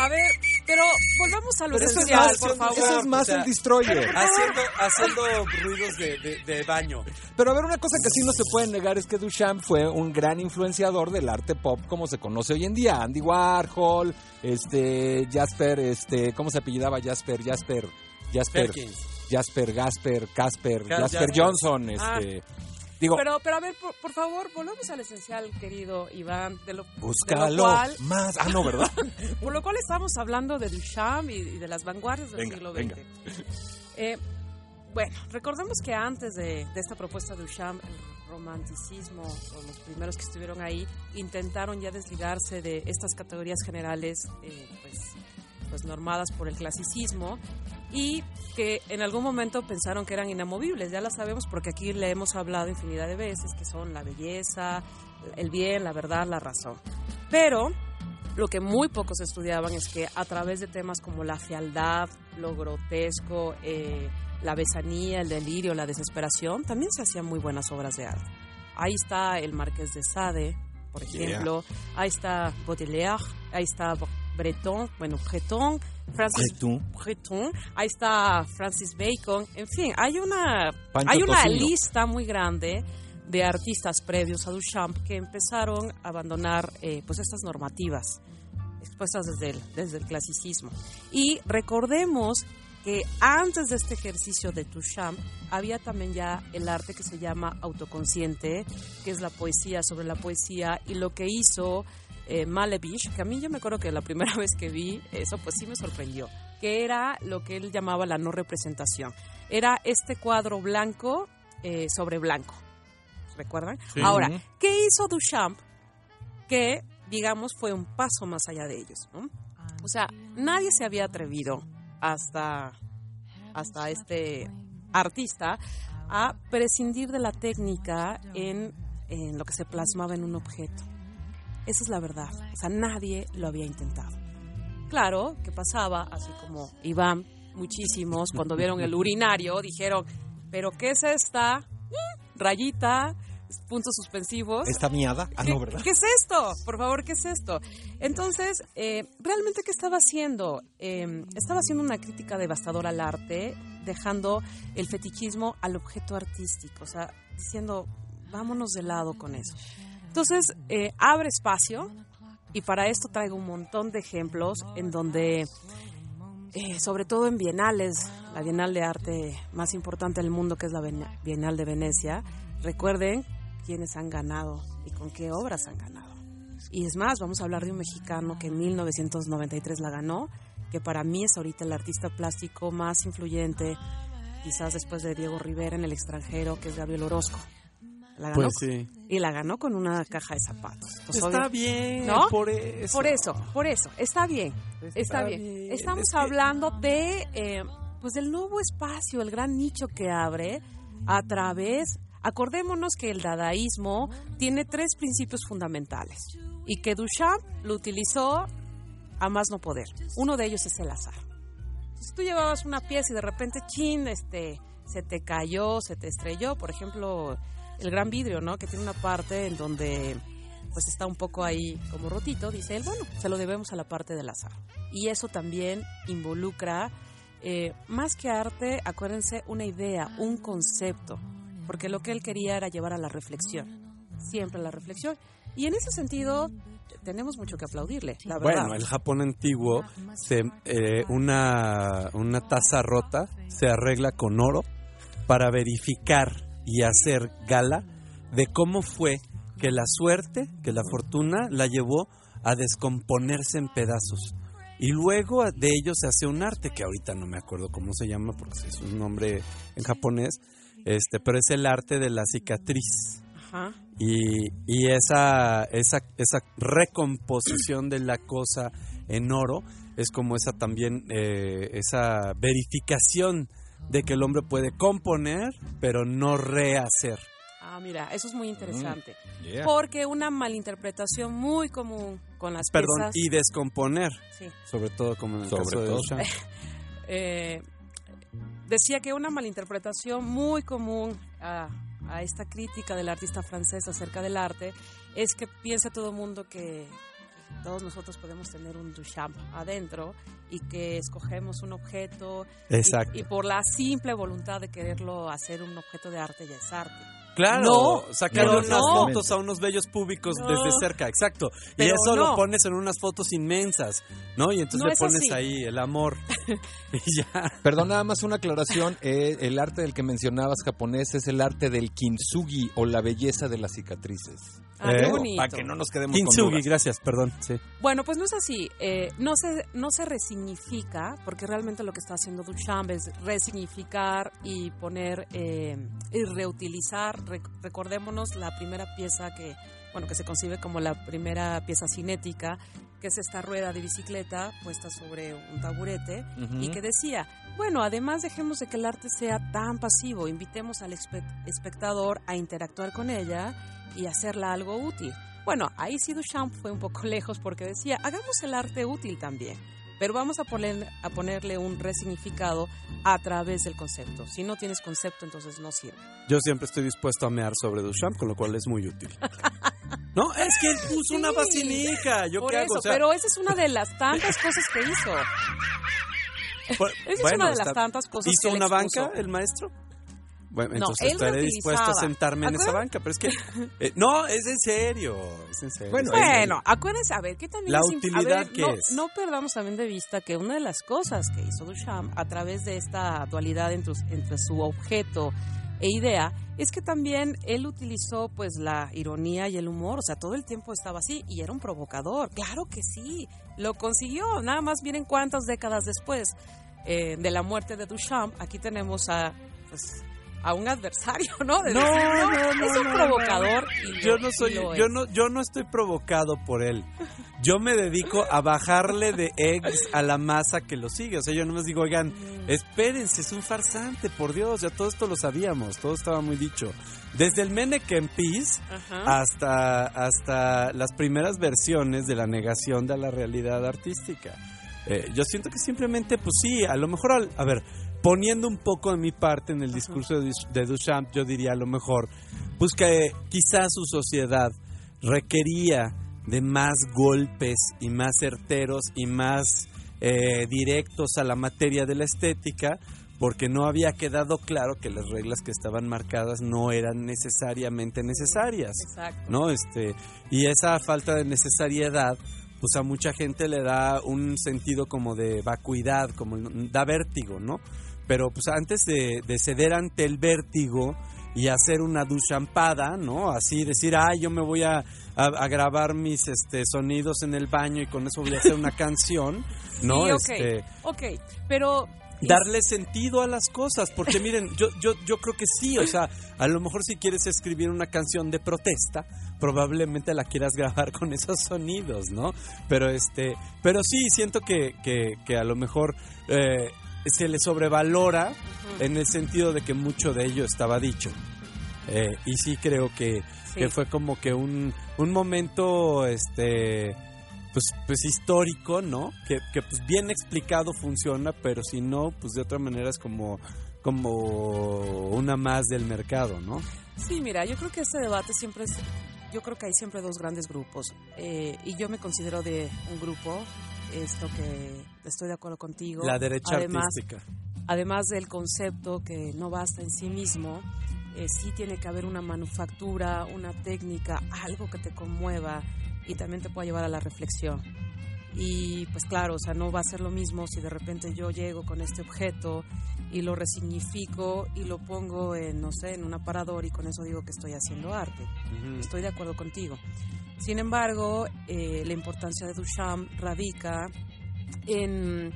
A ver, pero volvamos a lo
es más,
por favor.
eso es más
O sea,
el destroyer.
Haciendo, haciendo ruidos de, de- de baño.
Pero a ver, una cosa que sí no se puede negar es que Duchamp fue un gran influenciador del arte pop como se conoce hoy en día. Andy Warhol, este, Jasper, este, ¿cómo se apellidaba Jasper? Jasper, Jasper,
Perkins.
Jasper, Gasper, Casper,
Cas-
Jasper
Jasper.
Johnson,
Ah.
este, digo,
Pero, pero a ver, por, por favor, volvamos al esencial, querido Iván, de lo, de lo
búscalo
cual,
más. Ah, no, ¿verdad? (laughs)
por lo cual estamos hablando de Duchamp y, y de las vanguardias del
Venga,
siglo XX.
venga.
Eh, bueno, recordemos que antes de, de esta propuesta de Duchamp, el romanticismo, o los primeros que estuvieron ahí, intentaron ya desligarse de estas categorías generales, eh, pues, pues normadas por el clasicismo, y que en algún momento pensaron que eran inamovibles. Ya las sabemos porque aquí le hemos hablado infinidad de veces, que son la belleza, el bien, la verdad, la razón. Pero lo que muy pocos estudiaban es que a través de temas como la fealdad, lo grotesco, eh, la besanía, el delirio, la desesperación, también se hacían muy buenas obras de arte. Ahí está el Marqués de Sade, por
Yeah.
ejemplo, ahí está Baudelaire, ahí está Breton, bueno, Breton, Francis
Breton.
Breton, ahí está Francis Bacon, en fin, hay una
Pancho
hay una
Tocino.
lista muy grande de artistas previos a Duchamp que empezaron a abandonar eh, pues estas normativas expuestas desde el, desde el clasicismo. Y recordemos que antes de este ejercicio de Duchamp había también ya el arte que se llama autoconsciente, que es la poesía sobre la poesía, y lo que hizo eh, Malevich, que a mí yo me acuerdo que la primera (laughs) vez que vi eso, pues sí me sorprendió, que era lo que él llamaba la no representación. Era este cuadro blanco eh, sobre blanco. ¿Recuerdan?
Sí.
Ahora. ¿qué hizo Duchamp? Que, digamos, fue un paso más allá de ellos. ¿no? O sea, nadie se había atrevido hasta, hasta este artista a prescindir de la técnica en, en lo que se plasmaba en un objeto. Esa es la verdad. O sea, nadie lo había intentado. Claro que pasaba, así como Iván, muchísimos, cuando vieron el urinario, dijeron, ¿pero qué es esta? Rayita, puntos suspensivos.
¿Está miada? Ah,
¿Qué,
no, ¿verdad?
qué es esto? Por favor, ¿qué es esto? Entonces, eh, ¿realmente qué estaba haciendo? Eh, estaba haciendo una crítica devastadora al arte, dejando el fetichismo al objeto artístico, o sea, diciendo, vámonos de lado con eso. Entonces, eh, abre espacio y para esto traigo un montón de ejemplos en donde, eh, sobre todo en bienales, la bienal de arte más importante del mundo, que es la Bienal de Venecia, recuerden quiénes han ganado y con qué obras han ganado. Y es más, vamos a hablar de un mexicano que en 1993 la ganó, que para mí es ahorita el artista plástico más influyente, quizás después de Diego Rivera en el extranjero, que es Gabriel Orozco. La ganó
Pues sí.
Y la ganó con una caja de zapatos. Pues,
Está
obvio-
bien,
¿no?
por eso.
Por eso, por eso. Está bien. Está,
Está
bien.
bien,
Estamos
es que-
hablando de, eh, pues, del nuevo espacio, el gran nicho que abre a través. Acordémonos que el dadaísmo tiene tres principios fundamentales y que Duchamp lo utilizó a más no poder. Uno de ellos es el azar. Si tú llevabas una pieza y de repente, chin, este, se te cayó, se te estrelló, por ejemplo, el gran vidrio, ¿no? Que tiene una parte en donde pues está un poco ahí como rotito, dice él, bueno, se lo debemos a la parte del azar. Y eso también involucra, eh, más que arte, acuérdense, una idea, un concepto, porque lo que él quería era llevar a la reflexión, siempre a la reflexión. Y en ese sentido, tenemos mucho que aplaudirle, la verdad.
Bueno, el Japón antiguo, se, eh, una, una taza rota se arregla con oro para verificar y hacer gala de cómo fue que la suerte, que la fortuna la llevó a descomponerse en pedazos. Y luego de ello se hace un arte que ahorita no me acuerdo cómo se llama porque es un nombre en japonés, este, pero es el arte de la cicatriz.
Ajá.
Y, y esa, esa, esa recomposición de la cosa en oro es como esa también, eh, esa verificación de que el hombre puede componer, pero no rehacer.
Ah, mira, eso es muy interesante.
Mm, yeah.
Porque una malinterpretación muy común con las
Perdón,
piezas...
y descomponer.
Sí.
Sobre todo como en el
Sobre
caso de
todo.
Duchamp. (laughs)
Eh, decía que una malinterpretación muy común a, a esta crítica del artista francés acerca del arte es que piensa todo el mundo que todos nosotros podemos tener un Duchamp adentro y que escogemos un objeto y-
Exacto.
Y, por la simple voluntad de quererlo hacer un objeto de arte ya es arte.
Claro,
No,
sacarle unas
no.
fotos a unos bellos públicos
No.
desde cerca, exacto. y eso
no.
lo pones en unas fotos inmensas, ¿no? Y entonces
No
le
es
pones
así.
ahí el amor. (laughs) y ya.
Perdón, nada más una aclaración. eh, el arte del que mencionabas japonés es el arte del kintsugi o la belleza de las cicatrices.
Ah, qué
¿Eh?
bonito.
Para que no nos quedemos con
Kintsugi,
dudas.
gracias, perdón. Sí.
Bueno, pues no es así. Eh, no, se, no se resignifica, porque realmente lo que está haciendo Duchamp es resignificar y poner eh, y reutilizar. Re- recordémonos la primera pieza que, bueno, que se concibe como la primera pieza cinética, que es esta rueda de bicicleta puesta sobre un taburete y que decía, bueno, además dejemos de que el arte sea tan pasivo, invitemos al espe- espectador a interactuar con ella y hacerla algo útil. Bueno, ahí sí Duchamp fue un poco (laughs) lejos porque decía, hagamos el arte útil también, pero vamos a, poner, a ponerle un resignificado a través del concepto. Si no tienes concepto, entonces no sirve.
Yo siempre estoy dispuesto a mear sobre Duchamp, con lo cual es muy útil. (laughs) No, es que él puso una
Sí,
basinica. ¿Yo
por
qué hago?
eso,
O sea,
pero esa es una de las tantas cosas que hizo. (laughs) (laughs)
por-
Esa es
bueno,
una de las tantas cosas
¿Hizo
que
una
expuso.
banca el maestro? Bueno,
No,
entonces
él
estaré dispuesto a sentarme en esa banca, pero es que... (laughs) eh, no, es en serio, es en serio.
Bueno,
serio.
acuérdense, a ver, ¿qué también
La
es
utilidad
ver,
que
no,
es.
no perdamos también de vista que una de las cosas que hizo Duchamp a través de esta dualidad entre, entre su objeto e idea es que también él utilizó pues la ironía y el humor, o sea, todo el tiempo estaba así y era un provocador, claro que sí, lo consiguió, nada más miren cuántas décadas después eh, de la muerte de Duchamp, aquí tenemos a pues a un adversario, ¿no? De
No,
decir,
no, no,
es un
no,
provocador.
no.
y
Yo no soy, yo no, yo no estoy provocado por él. Yo me dedico a bajarle de eggs a la masa que lo sigue. O sea, yo no me digo, oigan, espérense, es un farsante, por Dios, ya todo esto lo sabíamos, todo estaba muy dicho. Desde el Menekem Peace
Ajá.
hasta, hasta las primeras versiones de la negación de la realidad artística. Eh, yo siento que simplemente, pues sí, a lo mejor, al- a ver, poniendo un poco de mi parte en el discurso de, Duchamp, yo diría a lo mejor, pues que quizás su sociedad requería de más golpes y más certeros y más eh, directos a la materia de la estética, porque no había quedado claro que las reglas que estaban marcadas no eran necesariamente necesarias.
Exacto.
¿no? Este, y esa falta de necesariedad, pues a mucha gente le da un sentido como de vacuidad, como da vértigo, ¿no? Pero pues antes de, de ceder ante el vértigo y hacer una duchampada, ¿no? Así decir, ay, yo me voy a, a- a grabar mis este, sonidos en el baño y con eso voy a hacer una (laughs) canción, ¿no?
Sí, ok,
Este,
ok, pero...
darle sentido a las cosas, porque miren, yo, yo, yo creo que sí, o sea, a lo mejor si quieres escribir una canción de protesta, probablemente la quieras grabar (laughs) con esos sonidos, ¿no? Pero este, pero sí, siento que, que, que a lo mejor eh, se le sobrevalora en el sentido de que mucho de ello estaba dicho. Eh, y sí creo que,
Sí.
que fue como que un, un momento este pues, pues histórico, ¿no? Que, que pues bien explicado funciona, pero si no, pues de otra manera es como, como una más del mercado, ¿no?
Sí, mira, yo creo que este debate siempre es... Yo creo que hay siempre dos grandes grupos eh, y yo me considero de un grupo, esto que estoy de acuerdo contigo.
La derecha
además,
artística.
Además del concepto que no basta en sí mismo, eh, sí tiene que haber una manufactura, una técnica, algo que te conmueva y también te pueda llevar a la reflexión. Y pues claro, o sea, no va a ser lo mismo si de repente yo llego con este objeto y lo resignifico y lo pongo en, no sé, en un aparador y con eso digo que estoy haciendo arte. Estoy de acuerdo contigo. Sin embargo, eh, la importancia de Duchamp radica en,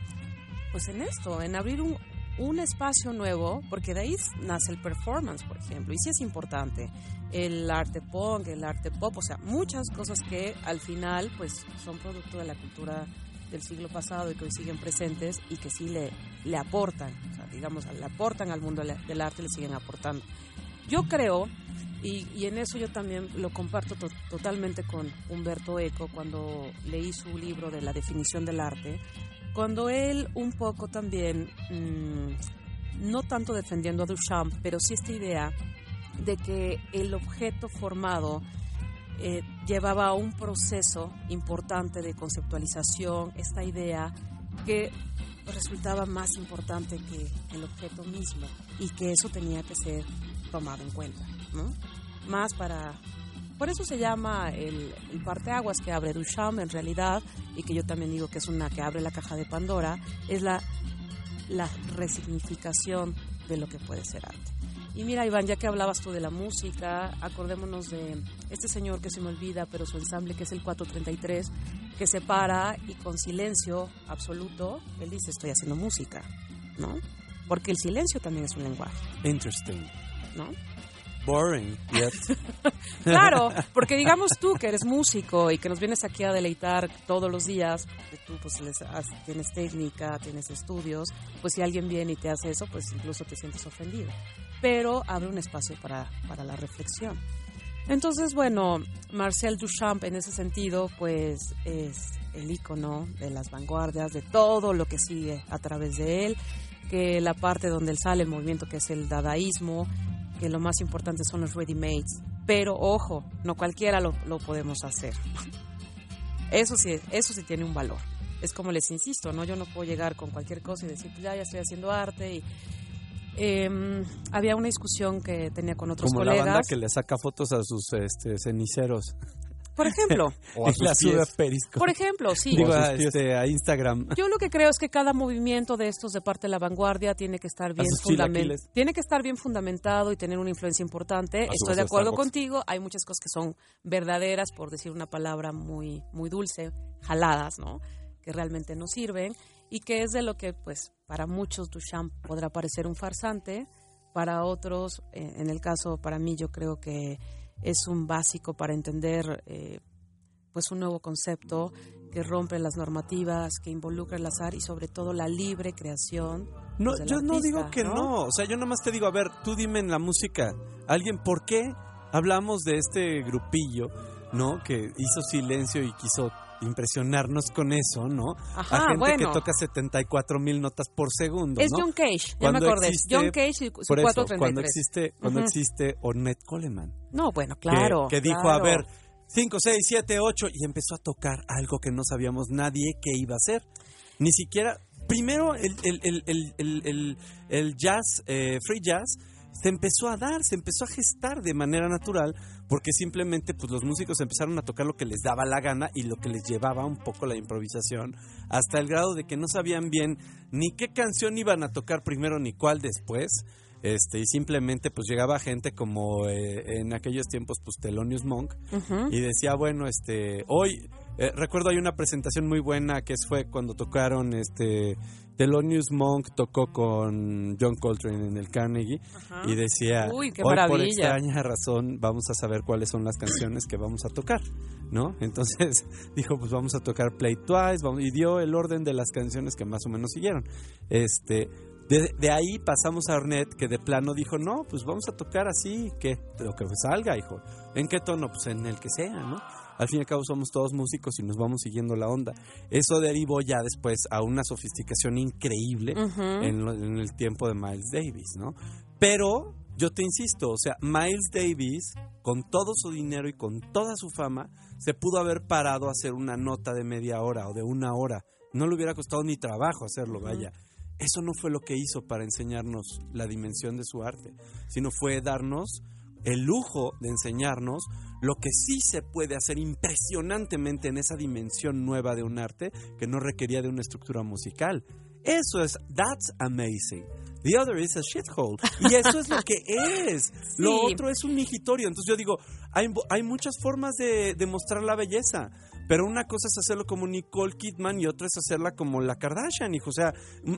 pues en esto, en abrir un, un espacio nuevo, porque de ahí nace el performance, por ejemplo, y sí es importante. El arte punk, el arte pop, o sea, muchas cosas que al final, pues, son producto de la cultura del siglo pasado y que hoy siguen presentes y que sí le, le aportan, o sea, digamos, le aportan al mundo del arte, le siguen aportando. Yo creo, y, y en eso yo también lo comparto to- totalmente con Humberto Eco cuando leí su libro de la definición del arte, cuando él un poco también, mm, no tanto defendiendo a Duchamp, pero sí esta idea de que el objeto formado eh, llevaba a un proceso importante de conceptualización, esta idea que resultaba más importante que el objeto mismo y que eso tenía que ser tomado en cuenta, ¿no? Más para... Por eso se llama el, el parteaguas que abre Duchamp en realidad y que yo también digo que es una que abre la caja de Pandora, es la, la resignificación de lo que puede ser arte. Y mira, Iván, ya que hablabas tú de la música, acordémonos de este señor que se me olvida, pero su ensamble que es el 433, que se para y con silencio absoluto, él dice, estoy haciendo música, ¿no? Porque el silencio también es un lenguaje,
Interesting.
¿no?
Boring, yet. (laughs)
Claro, porque digamos tú que eres músico y que nos vienes aquí a deleitar todos los días, que tú pues tienes técnica, tienes estudios, pues si alguien viene y te hace eso, pues incluso te sientes ofendido. Pero abre un espacio para, para la reflexión. Entonces, bueno, Marcel Duchamp en ese sentido, pues es el icono de las vanguardias, de todo lo que sigue a través de él, que la parte donde él sale, el movimiento que es el dadaísmo, que lo más importante son los ready-mades. Pero ojo, no cualquiera lo, lo podemos hacer. Eso sí, eso sí tiene un valor. Es como les insisto, ¿no? Yo no puedo llegar con cualquier cosa y decir, ya, ya estoy haciendo arte y em, había una discusión que tenía con otros
Como la banda
colegas.
que le saca fotos a sus este, ceniceros.
Por ejemplo. (laughs)
o a sus
la
pies.
a Periscope. Por ejemplo, sí.
Digo,
a
este, a Instagram. (laughs)
Yo lo que creo es que cada movimiento de estos de parte de la vanguardia tiene que estar bien fundamentado. Tiene que estar bien fundamentado y tener una influencia importante. Estoy de acuerdo
Starbucks.
contigo. Hay muchas cosas que son verdaderas, por decir una palabra muy, muy dulce, jaladas, ¿no? Que realmente no sirven y que es de lo que, pues, para muchos Duchamp podrá parecer un farsante, para otros, eh, en el caso, para mí, yo creo que es un básico para entender, eh, pues, un nuevo concepto que rompe las normativas, que involucra el azar y sobre todo la libre creación.
No,
pues,
yo no digo que no. O sea, yo nomás te digo, a ver, tú dime en la música, alguien, ¿por qué hablamos de este grupillo, ¿no? Que hizo silencio y quiso impresionarnos con eso, ¿no?
Ajá,
a gente
bueno.
que toca 74 mil notas por segundo,
Es
¿no?
John Cage, ya
Cuando
me acordé.
existe-
John Cage y su
por eso,
433.
Cuando existe, cuando
Ujú.
existe Ornette Coleman.
No, bueno,
que-
claro.
Que, dijo,
claro.
a ver, 5, 6, 7, 8, y empezó a tocar algo que no sabíamos nadie que iba a hacer. Ni siquiera, primero el, el, el, el, el, el- el jazz, eh, free jazz, se empezó a dar, se empezó a gestar de manera natural, porque simplemente pues los músicos empezaron a tocar lo que les daba la gana y lo que les llevaba un poco la improvisación, hasta el grado de que no sabían bien ni qué canción iban a tocar primero ni cuál después. Este, y simplemente pues llegaba gente como eh, en aquellos tiempos pues Thelonious Monk y decía bueno este hoy eh, recuerdo hay una presentación muy buena que fue cuando tocaron este Thelonious Monk tocó con John Coltrane en el Carnegie
Ajá.
y decía
Uy, qué
hoy por extraña razón vamos a saber cuáles son las canciones que vamos a tocar ¿no? Entonces (laughs) dijo, pues vamos a tocar Play Twice, vamos, y dio el orden de las canciones que más o menos siguieron. Este, de, de ahí pasamos a Ornette, que de plano dijo, no, pues vamos a tocar así, que lo que salga, hijo. ¿En qué tono? Pues en el que sea, ¿no? Al fin y al cabo somos todos músicos y nos vamos siguiendo la onda. Eso derivó ya después a una sofisticación increíble en, lo- en el tiempo de Miles Davis, ¿no? Pero yo te insisto, o sea, Miles Davis, con todo su dinero y con toda su fama, se pudo haber parado a hacer una nota de media hora o de una hora. No le hubiera costado ni trabajo hacerlo, vaya. Eso no fue lo que hizo para enseñarnos la dimensión de su arte, sino fue darnos el lujo de enseñarnos lo que sí se puede hacer impresionantemente en esa dimensión nueva de un arte que no requería de una estructura musical. Eso es, that's amazing. The other is a shithole. Y eso es lo que (laughs) es. Lo otro es un migitorio. Entonces yo digo, hay, hay muchas formas de, de mostrar la belleza. Pero una cosa es hacerlo como Nicole Kidman y otra es hacerla como la Kardashian, hijo. O sea,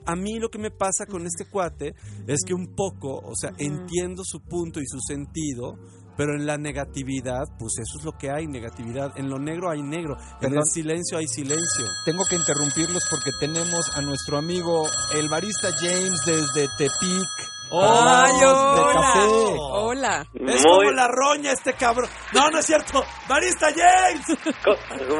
a mí lo que me pasa con este cuate es que un poco, o sea, entiendo su punto y su sentido, pero en la negatividad, pues eso es lo que hay, negatividad. En lo negro hay negro, en el silencio hay silencio.
Tengo que interrumpirlos porque tenemos a nuestro amigo el barista James desde Tepic.
¡Ay,
de
hola! Hola.
Es como la roña este cabrón. No, no es cierto. Barista James.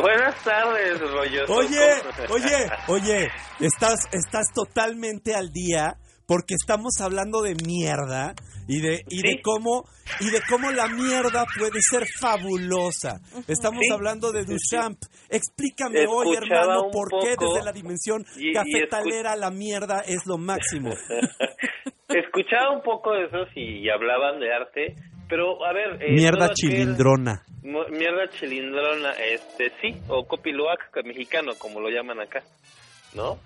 Buenas tardes, rollo.
Oye, oye, oye, estás, estás totalmente al día porque estamos hablando de mierda y de y de cómo y de cómo la mierda puede ser fabulosa. Estamos
Sí.
hablando de Duchamp. Explícame hoy,
Escuchaba
hermano,
un
por qué desde la dimensión
y- y
cafetalera la mierda es lo máximo. (laughs)
Escuchaba un poco de eso y hablaban de arte, pero a ver... eh,
Mierda
aquel-
chilindrona.
Mierda chilindrona, este, sí, o copiloac mexicano, como lo llaman acá, ¿no?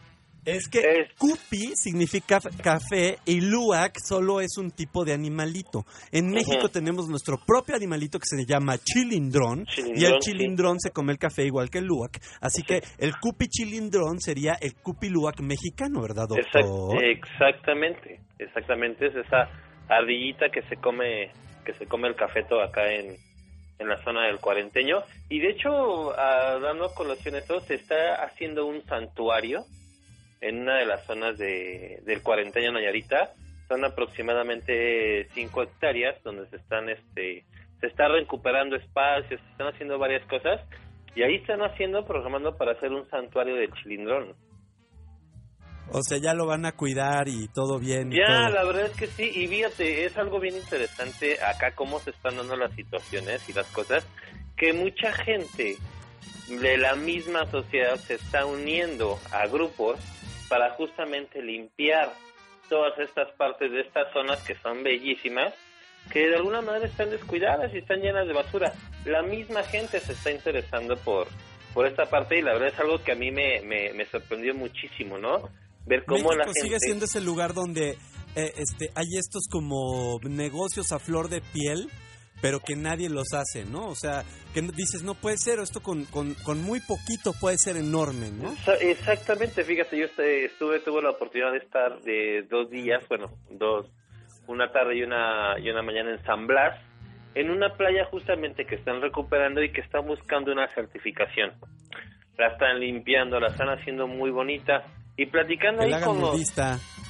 Es que Cupi significa café y Luac solo es un tipo de animalito. En México tenemos nuestro propio animalito que se llama chilindrón, y
Chilindrón,
el
sí.
chilindrón se come el café igual que el Luac. Así que el Cupi chilindrón sería el Cupi Luac mexicano, ¿verdad,
Exact- exactamente, exactamente, es esa ardillita que se come, que se come el cafeto acá en, en la zona del cuarenteño. Y de hecho, ah, dando colación esto, se está haciendo un santuario en una de las zonas de, del cuarenteño Nayarita. Son aproximadamente 5 hectáreas donde se están, este, se está recuperando espacios, se están haciendo varias cosas. Y ahí están haciendo, programando para hacer un santuario de chilindrón.
O sea, ya lo van a cuidar y todo bien.
Ya,
todo.
la verdad es que sí, y fíjate, es algo bien interesante acá cómo se están dando las situaciones y las cosas, que mucha gente de la misma sociedad se está uniendo a grupos para justamente limpiar todas estas partes de estas zonas que son bellísimas, que de alguna manera están descuidadas y están llenas de basura. La misma gente se está interesando por, por esta parte y la verdad es algo que a mí me, me, me sorprendió muchísimo, ¿no? Ver cómo
México
la gente...
sigue siendo ese lugar donde eh, este, hay estos como negocios a flor de piel, pero que nadie los hace, ¿no? O sea, que dices, no puede ser, esto con, con, con muy poquito puede ser enorme, ¿no?
Exa- Exactamente, fíjate, yo este- estuve, tuve la oportunidad de estar de dos días, bueno, dos, una tarde y una, y una mañana en San Blas, en una playa justamente que están recuperando y que están buscando una certificación. La están limpiando, la están haciendo muy bonita y platicando
Que
ahí
la
con los...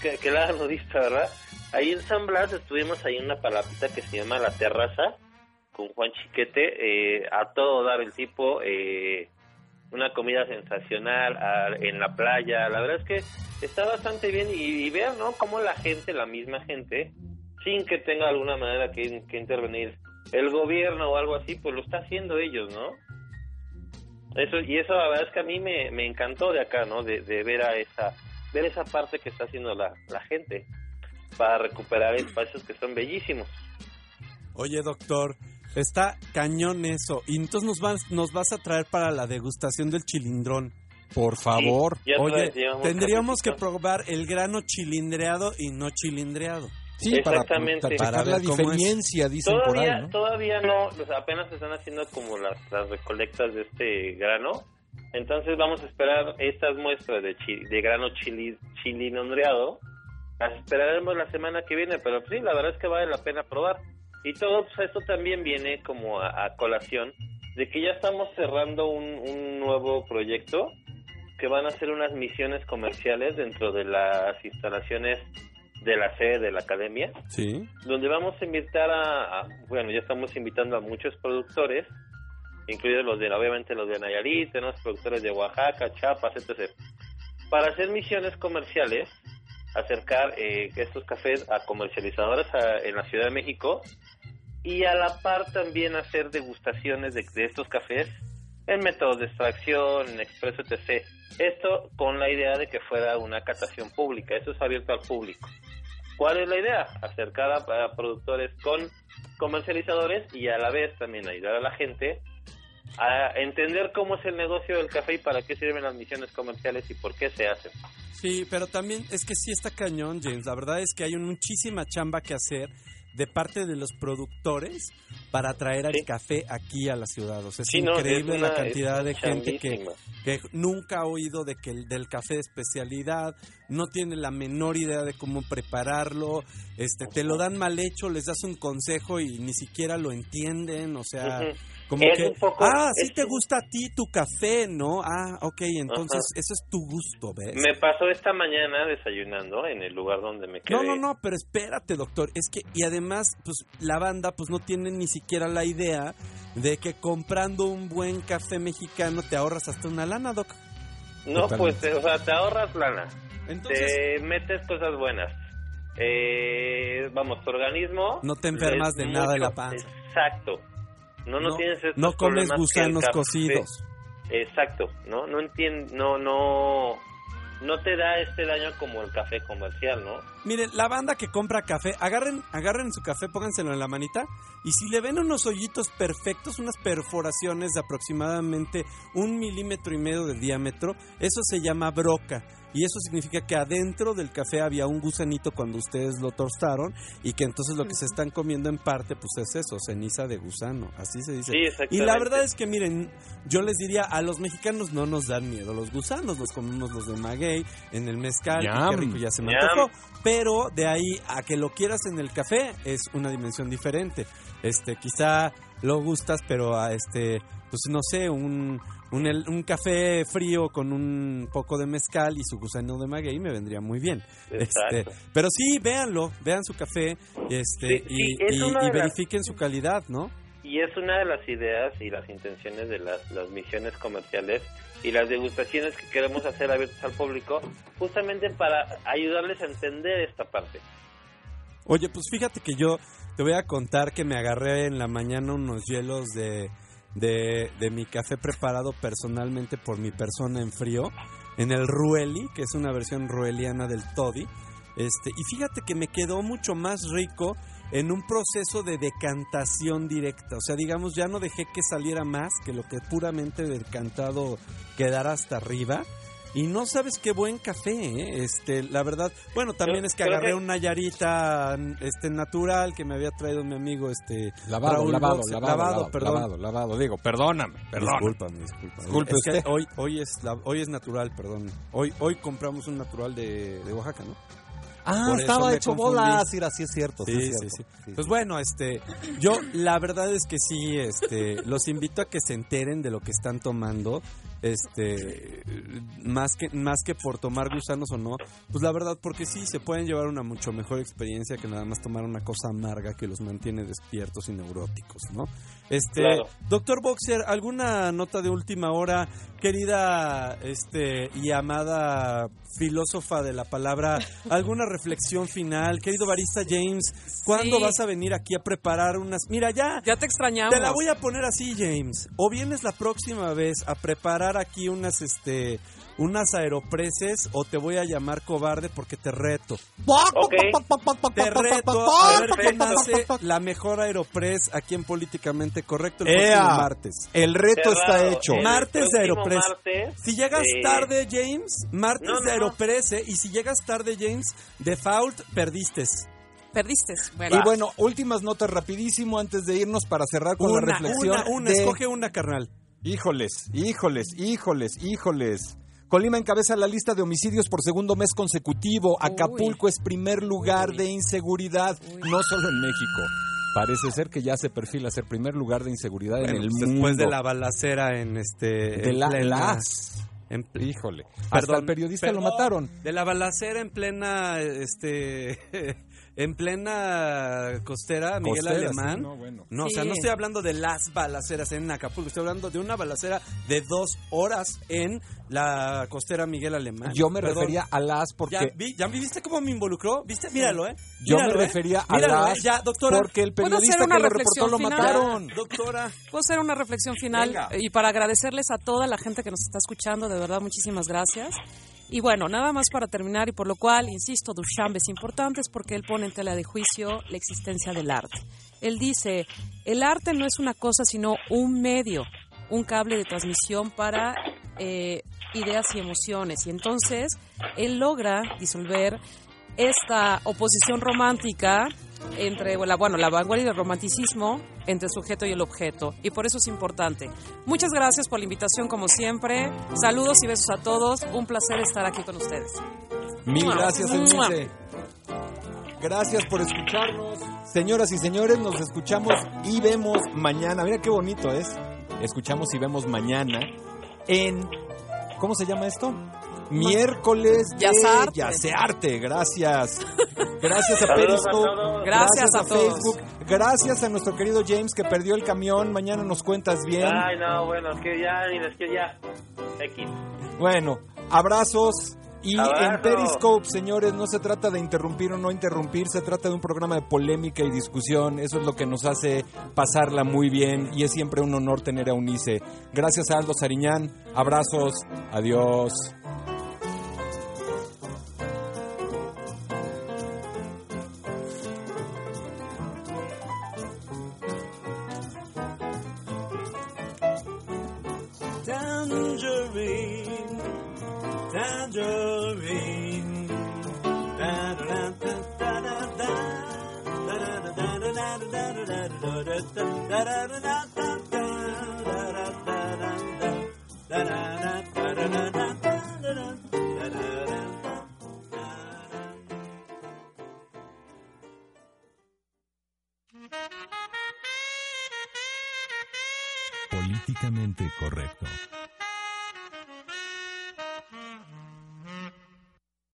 Que, que la hagan nudista, ¿verdad? Ahí en San Blas estuvimos ahí en una palapita que se llama La Terraza con Juan Chiquete, eh, a todo dar el tipo, eh, una comida sensacional a- en la playa, la verdad es que está bastante bien y, y vean, ¿no? Cómo la gente, la misma gente, sin que tenga alguna manera que, que intervenir el gobierno o algo así, pues lo está haciendo ellos, ¿no? Eso, y eso la verdad es que a mí me, me encantó de acá, ¿no? De, de ver a esa, ver esa parte que está haciendo la, la gente para recuperar espacios que son bellísimos.
Oye, doctor, está cañón eso. Y entonces nos vas, nos vas a traer para la degustación del chilindrón.
Por favor.
Oye, tendríamos que probar el grano chilindreado y no chilindreado.
Sí, para,
Exactamente.
para
Para
la
ver
diferencia, dicen por
todavía,
ahí, ¿no?
todavía no, o sea, apenas se están haciendo como las, las recolectas de este grano. Entonces vamos a esperar estas muestras de, chi- de grano chili, chilinondreado. Las esperaremos la semana que viene, pero sí, la verdad es que vale la pena probar. Y todo pues, esto también viene como a, a colación de que ya estamos cerrando un, un nuevo proyecto que van a ser unas misiones comerciales dentro de las instalaciones de la sede de la academia
Sí.
donde vamos a invitar a, a- bueno, ya estamos invitando a muchos productores, incluidos los de, obviamente los de Nayarit, tenemos productores de Oaxaca, Chiapas, etc. Para hacer misiones comerciales, acercar eh, estos cafés a comercializadores a- en la Ciudad de México y a la par también hacer degustaciones de, de estos cafés en métodos de extracción, en expreso, etc. Esto con la idea de que fuera una catación pública, eso es abierto al público. ¿Cuál es la idea? Acercar a, productores con comercializadores y a la vez también ayudar a la gente a entender cómo es el negocio del café y para qué sirven las misiones comerciales y por qué se hacen.
Sí, pero también es que sí está cañón, James. La verdad es que hay muchísima chamba que hacer de parte de los productores para traer el café aquí a la ciudad. O sea, es
Sí, no,
increíble la cantidad de gente que, que nunca ha oído de que el, del café de especialidad, no tiene la menor idea de cómo prepararlo, este, te lo dan mal hecho, les das un consejo y ni siquiera lo entienden, o sea. Como
Es
que,
un poco-
ah, sí
es
te gusta a ti tu café, ¿no? Ah, ok, entonces
Ajá.
eso es tu gusto, ¿ves?
Me pasó esta mañana desayunando en el lugar donde me quedé.
No, no, no, pero espérate, doctor. Es que, y además, pues la banda pues no tiene ni siquiera la idea de que comprando un buen café mexicano te ahorras hasta una lana, doc.
No,
Totalmente.
pues, o sea, te ahorras lana.
Entonces-
te metes cosas buenas. Eh, vamos, tu organismo.
No te enfermas de nada de la panza.
Exacto. No, no,
No-
tienes estos
no comes gusanos cocidos.
Exacto. No, no entiendo, no, no, no te da este daño como el café comercial, ¿no?
Miren, la banda que compra café, agarren, agarren su café, pónganselo en la manita y si le ven unos hoyitos perfectos, unas perforaciones de aproximadamente un milímetro y medio de diámetro, eso se llama broca. Y eso significa que adentro del café había un gusanito cuando ustedes lo tostaron y que entonces lo que se están comiendo en parte pues es eso, ceniza de gusano, así se dice.
Sí,
y la verdad es que miren, yo les diría, a los mexicanos no nos dan miedo los gusanos, los comemos los de maguey en el mezcal, y qué
Yum.
rico ya se me antojó. Pero de ahí a que lo quieras en el café es una dimensión diferente. Este, quizá lo gustas, pero a este, pues no sé, un, un, el- un café frío con un poco de mezcal y su gusano de maguey me vendría muy bien. Este, pero sí, véanlo, vean su café este,
Sí,
y,
sí, es
y-
una
y
de las-
verifiquen su calidad, ¿no?
Y es una de las ideas y las intenciones de las, las misiones comerciales y las degustaciones que queremos hacer abiertas al público, justamente para ayudarles a entender esta parte.
Oye, pues fíjate que yo te voy a contar que me agarré en la mañana unos hielos de, de, de mi café preparado personalmente por mi persona en frío, en el Rueli, que es una versión rueliana del Toddy. Este, y fíjate que me quedó mucho más rico en un proceso de decantación directa. O sea, digamos, ya no dejé que saliera más que lo que puramente decantado quedara hasta arriba. Y no sabes qué buen café, ¿eh? este, la verdad. Bueno, también es que agarré
que-
una yarita este natural que me había traído mi amigo este
Lavado,
Raúl
lavado, lavado, lavado,
perdón.
lavado, lavado. Digo, perdóname, perdóname.
Discúlpame, discúlpame.
Disculpe
Es que hoy, hoy, es la- hoy es natural, perdón. Hoy, hoy compramos un natural de, de Oaxaca, ¿no?
Ah,
Por
estaba hecho bolas. Mira, sí es cierto. Sí,
Sí,
es
sí,
cierto.
sí. Pues bueno, este, yo la verdad es que sí, este, los invito a que se enteren de lo que están tomando, este, más que más que por tomar gusanos o no, pues la verdad porque sí se pueden llevar una mucho mejor experiencia que nada más tomar una cosa amarga que los mantiene despiertos y neuróticos, ¿no? Este,
Claro.
doctor Boxer, alguna nota de última hora, querida, este, y amada filósofa de la palabra, alguna reflexión final, querido barista James, ¿cuándo
Sí.
vas a venir aquí a preparar unas? Mira ya,
Ya te extrañamos.
te la voy a poner así, James. O vienes la próxima vez a preparar aquí unas, este, unas aeropreses, o te voy a llamar cobarde porque te reto.
Ok.
Te reto a ver quién hace la mejor aeropres aquí en Políticamente Correcto el
¡Ea!
próximo martes.
El reto está hecho.
El
Martes de Aeropress.
martes,
Si llegas
eh,
tarde, James, martes
no, no,
de. Aeropress, ¿eh? Y si llegas tarde, James, default, perdiste.
Perdiste. Bueno,
Y bueno, últimas notas rapidísimo antes de irnos para cerrar con la reflexión.
una, una,
de-
escoge una, carnal.
Híjoles, híjoles, híjoles, híjoles. Colima encabeza la lista de homicidios por segundo mes consecutivo. Acapulco es primer lugar de inseguridad, no solo en México. Parece ser que ya se perfila ser primer lugar de inseguridad en el
pues
mundo.
después de la balacera en este...
De
en
la-
plena-
las.
en-
Híjole. Hasta
Perdón,
el periodista lo mataron.
De la balacera en plena, este, (laughs) en plena costera, Miguel Alemán.
sí, no, bueno.
No, o sea, no estoy hablando de las balaceras en Acapulco, estoy hablando de una balacera de dos horas en la costera Miguel Alemán.
Yo me
Perdón.
refería a las porque
¿Ya, vi- ¿Ya viste cómo me involucró? ¿Viste? Míralo, ¿eh?
yo me
¿eh?
refería a
Míralo,
las
¿eh? Ya, doctora.
porque el
¿Puedo
periodista que lo reportó lo mataron.
Doctora.
Puedo hacer una reflexión final
Venga.
y para agradecerles a toda la gente que nos está escuchando, de verdad, muchísimas gracias. Y bueno, nada más para terminar y por lo cual, insisto, Duchamp es importante es porque él pone en tela de juicio la existencia del arte. Él dice, el arte no es una cosa sino un medio, un cable de transmisión para eh, ideas y emociones. Y entonces él logra disolver esta oposición romántica entre la, bueno, la vanguardia y el romanticismo entre el sujeto y el objeto. Y por eso es importante. Muchas gracias por la invitación, como siempre. Saludos y besos a todos. Un placer estar aquí con ustedes.
Mil gracias. Eunice. Gracias por escucharnos. Señoras y señores, nos escuchamos y vemos mañana. Mira qué bonito es. Escuchamos y vemos mañana en... ¿Cómo se llama esto? Miércoles de
Yacearte.
Yacearte. Gracias. Gracias a Periscope.
todos.
Gracias a.
Facebook. Gracias a nuestro querido James que perdió el camión. Mañana nos cuentas bien.
Ay, no, bueno, es que ya, ni es que ya. X.
Bueno, abrazos. Y
Abrazo.
en Periscope, señores, no se trata de interrumpir o no interrumpir, se trata de un programa de polémica y discusión. Eso es lo que nos hace pasarla muy bien y es siempre un honor tener a Unice. Gracias a Aldo Sariñán, abrazos, adiós.
Políticamente correcto.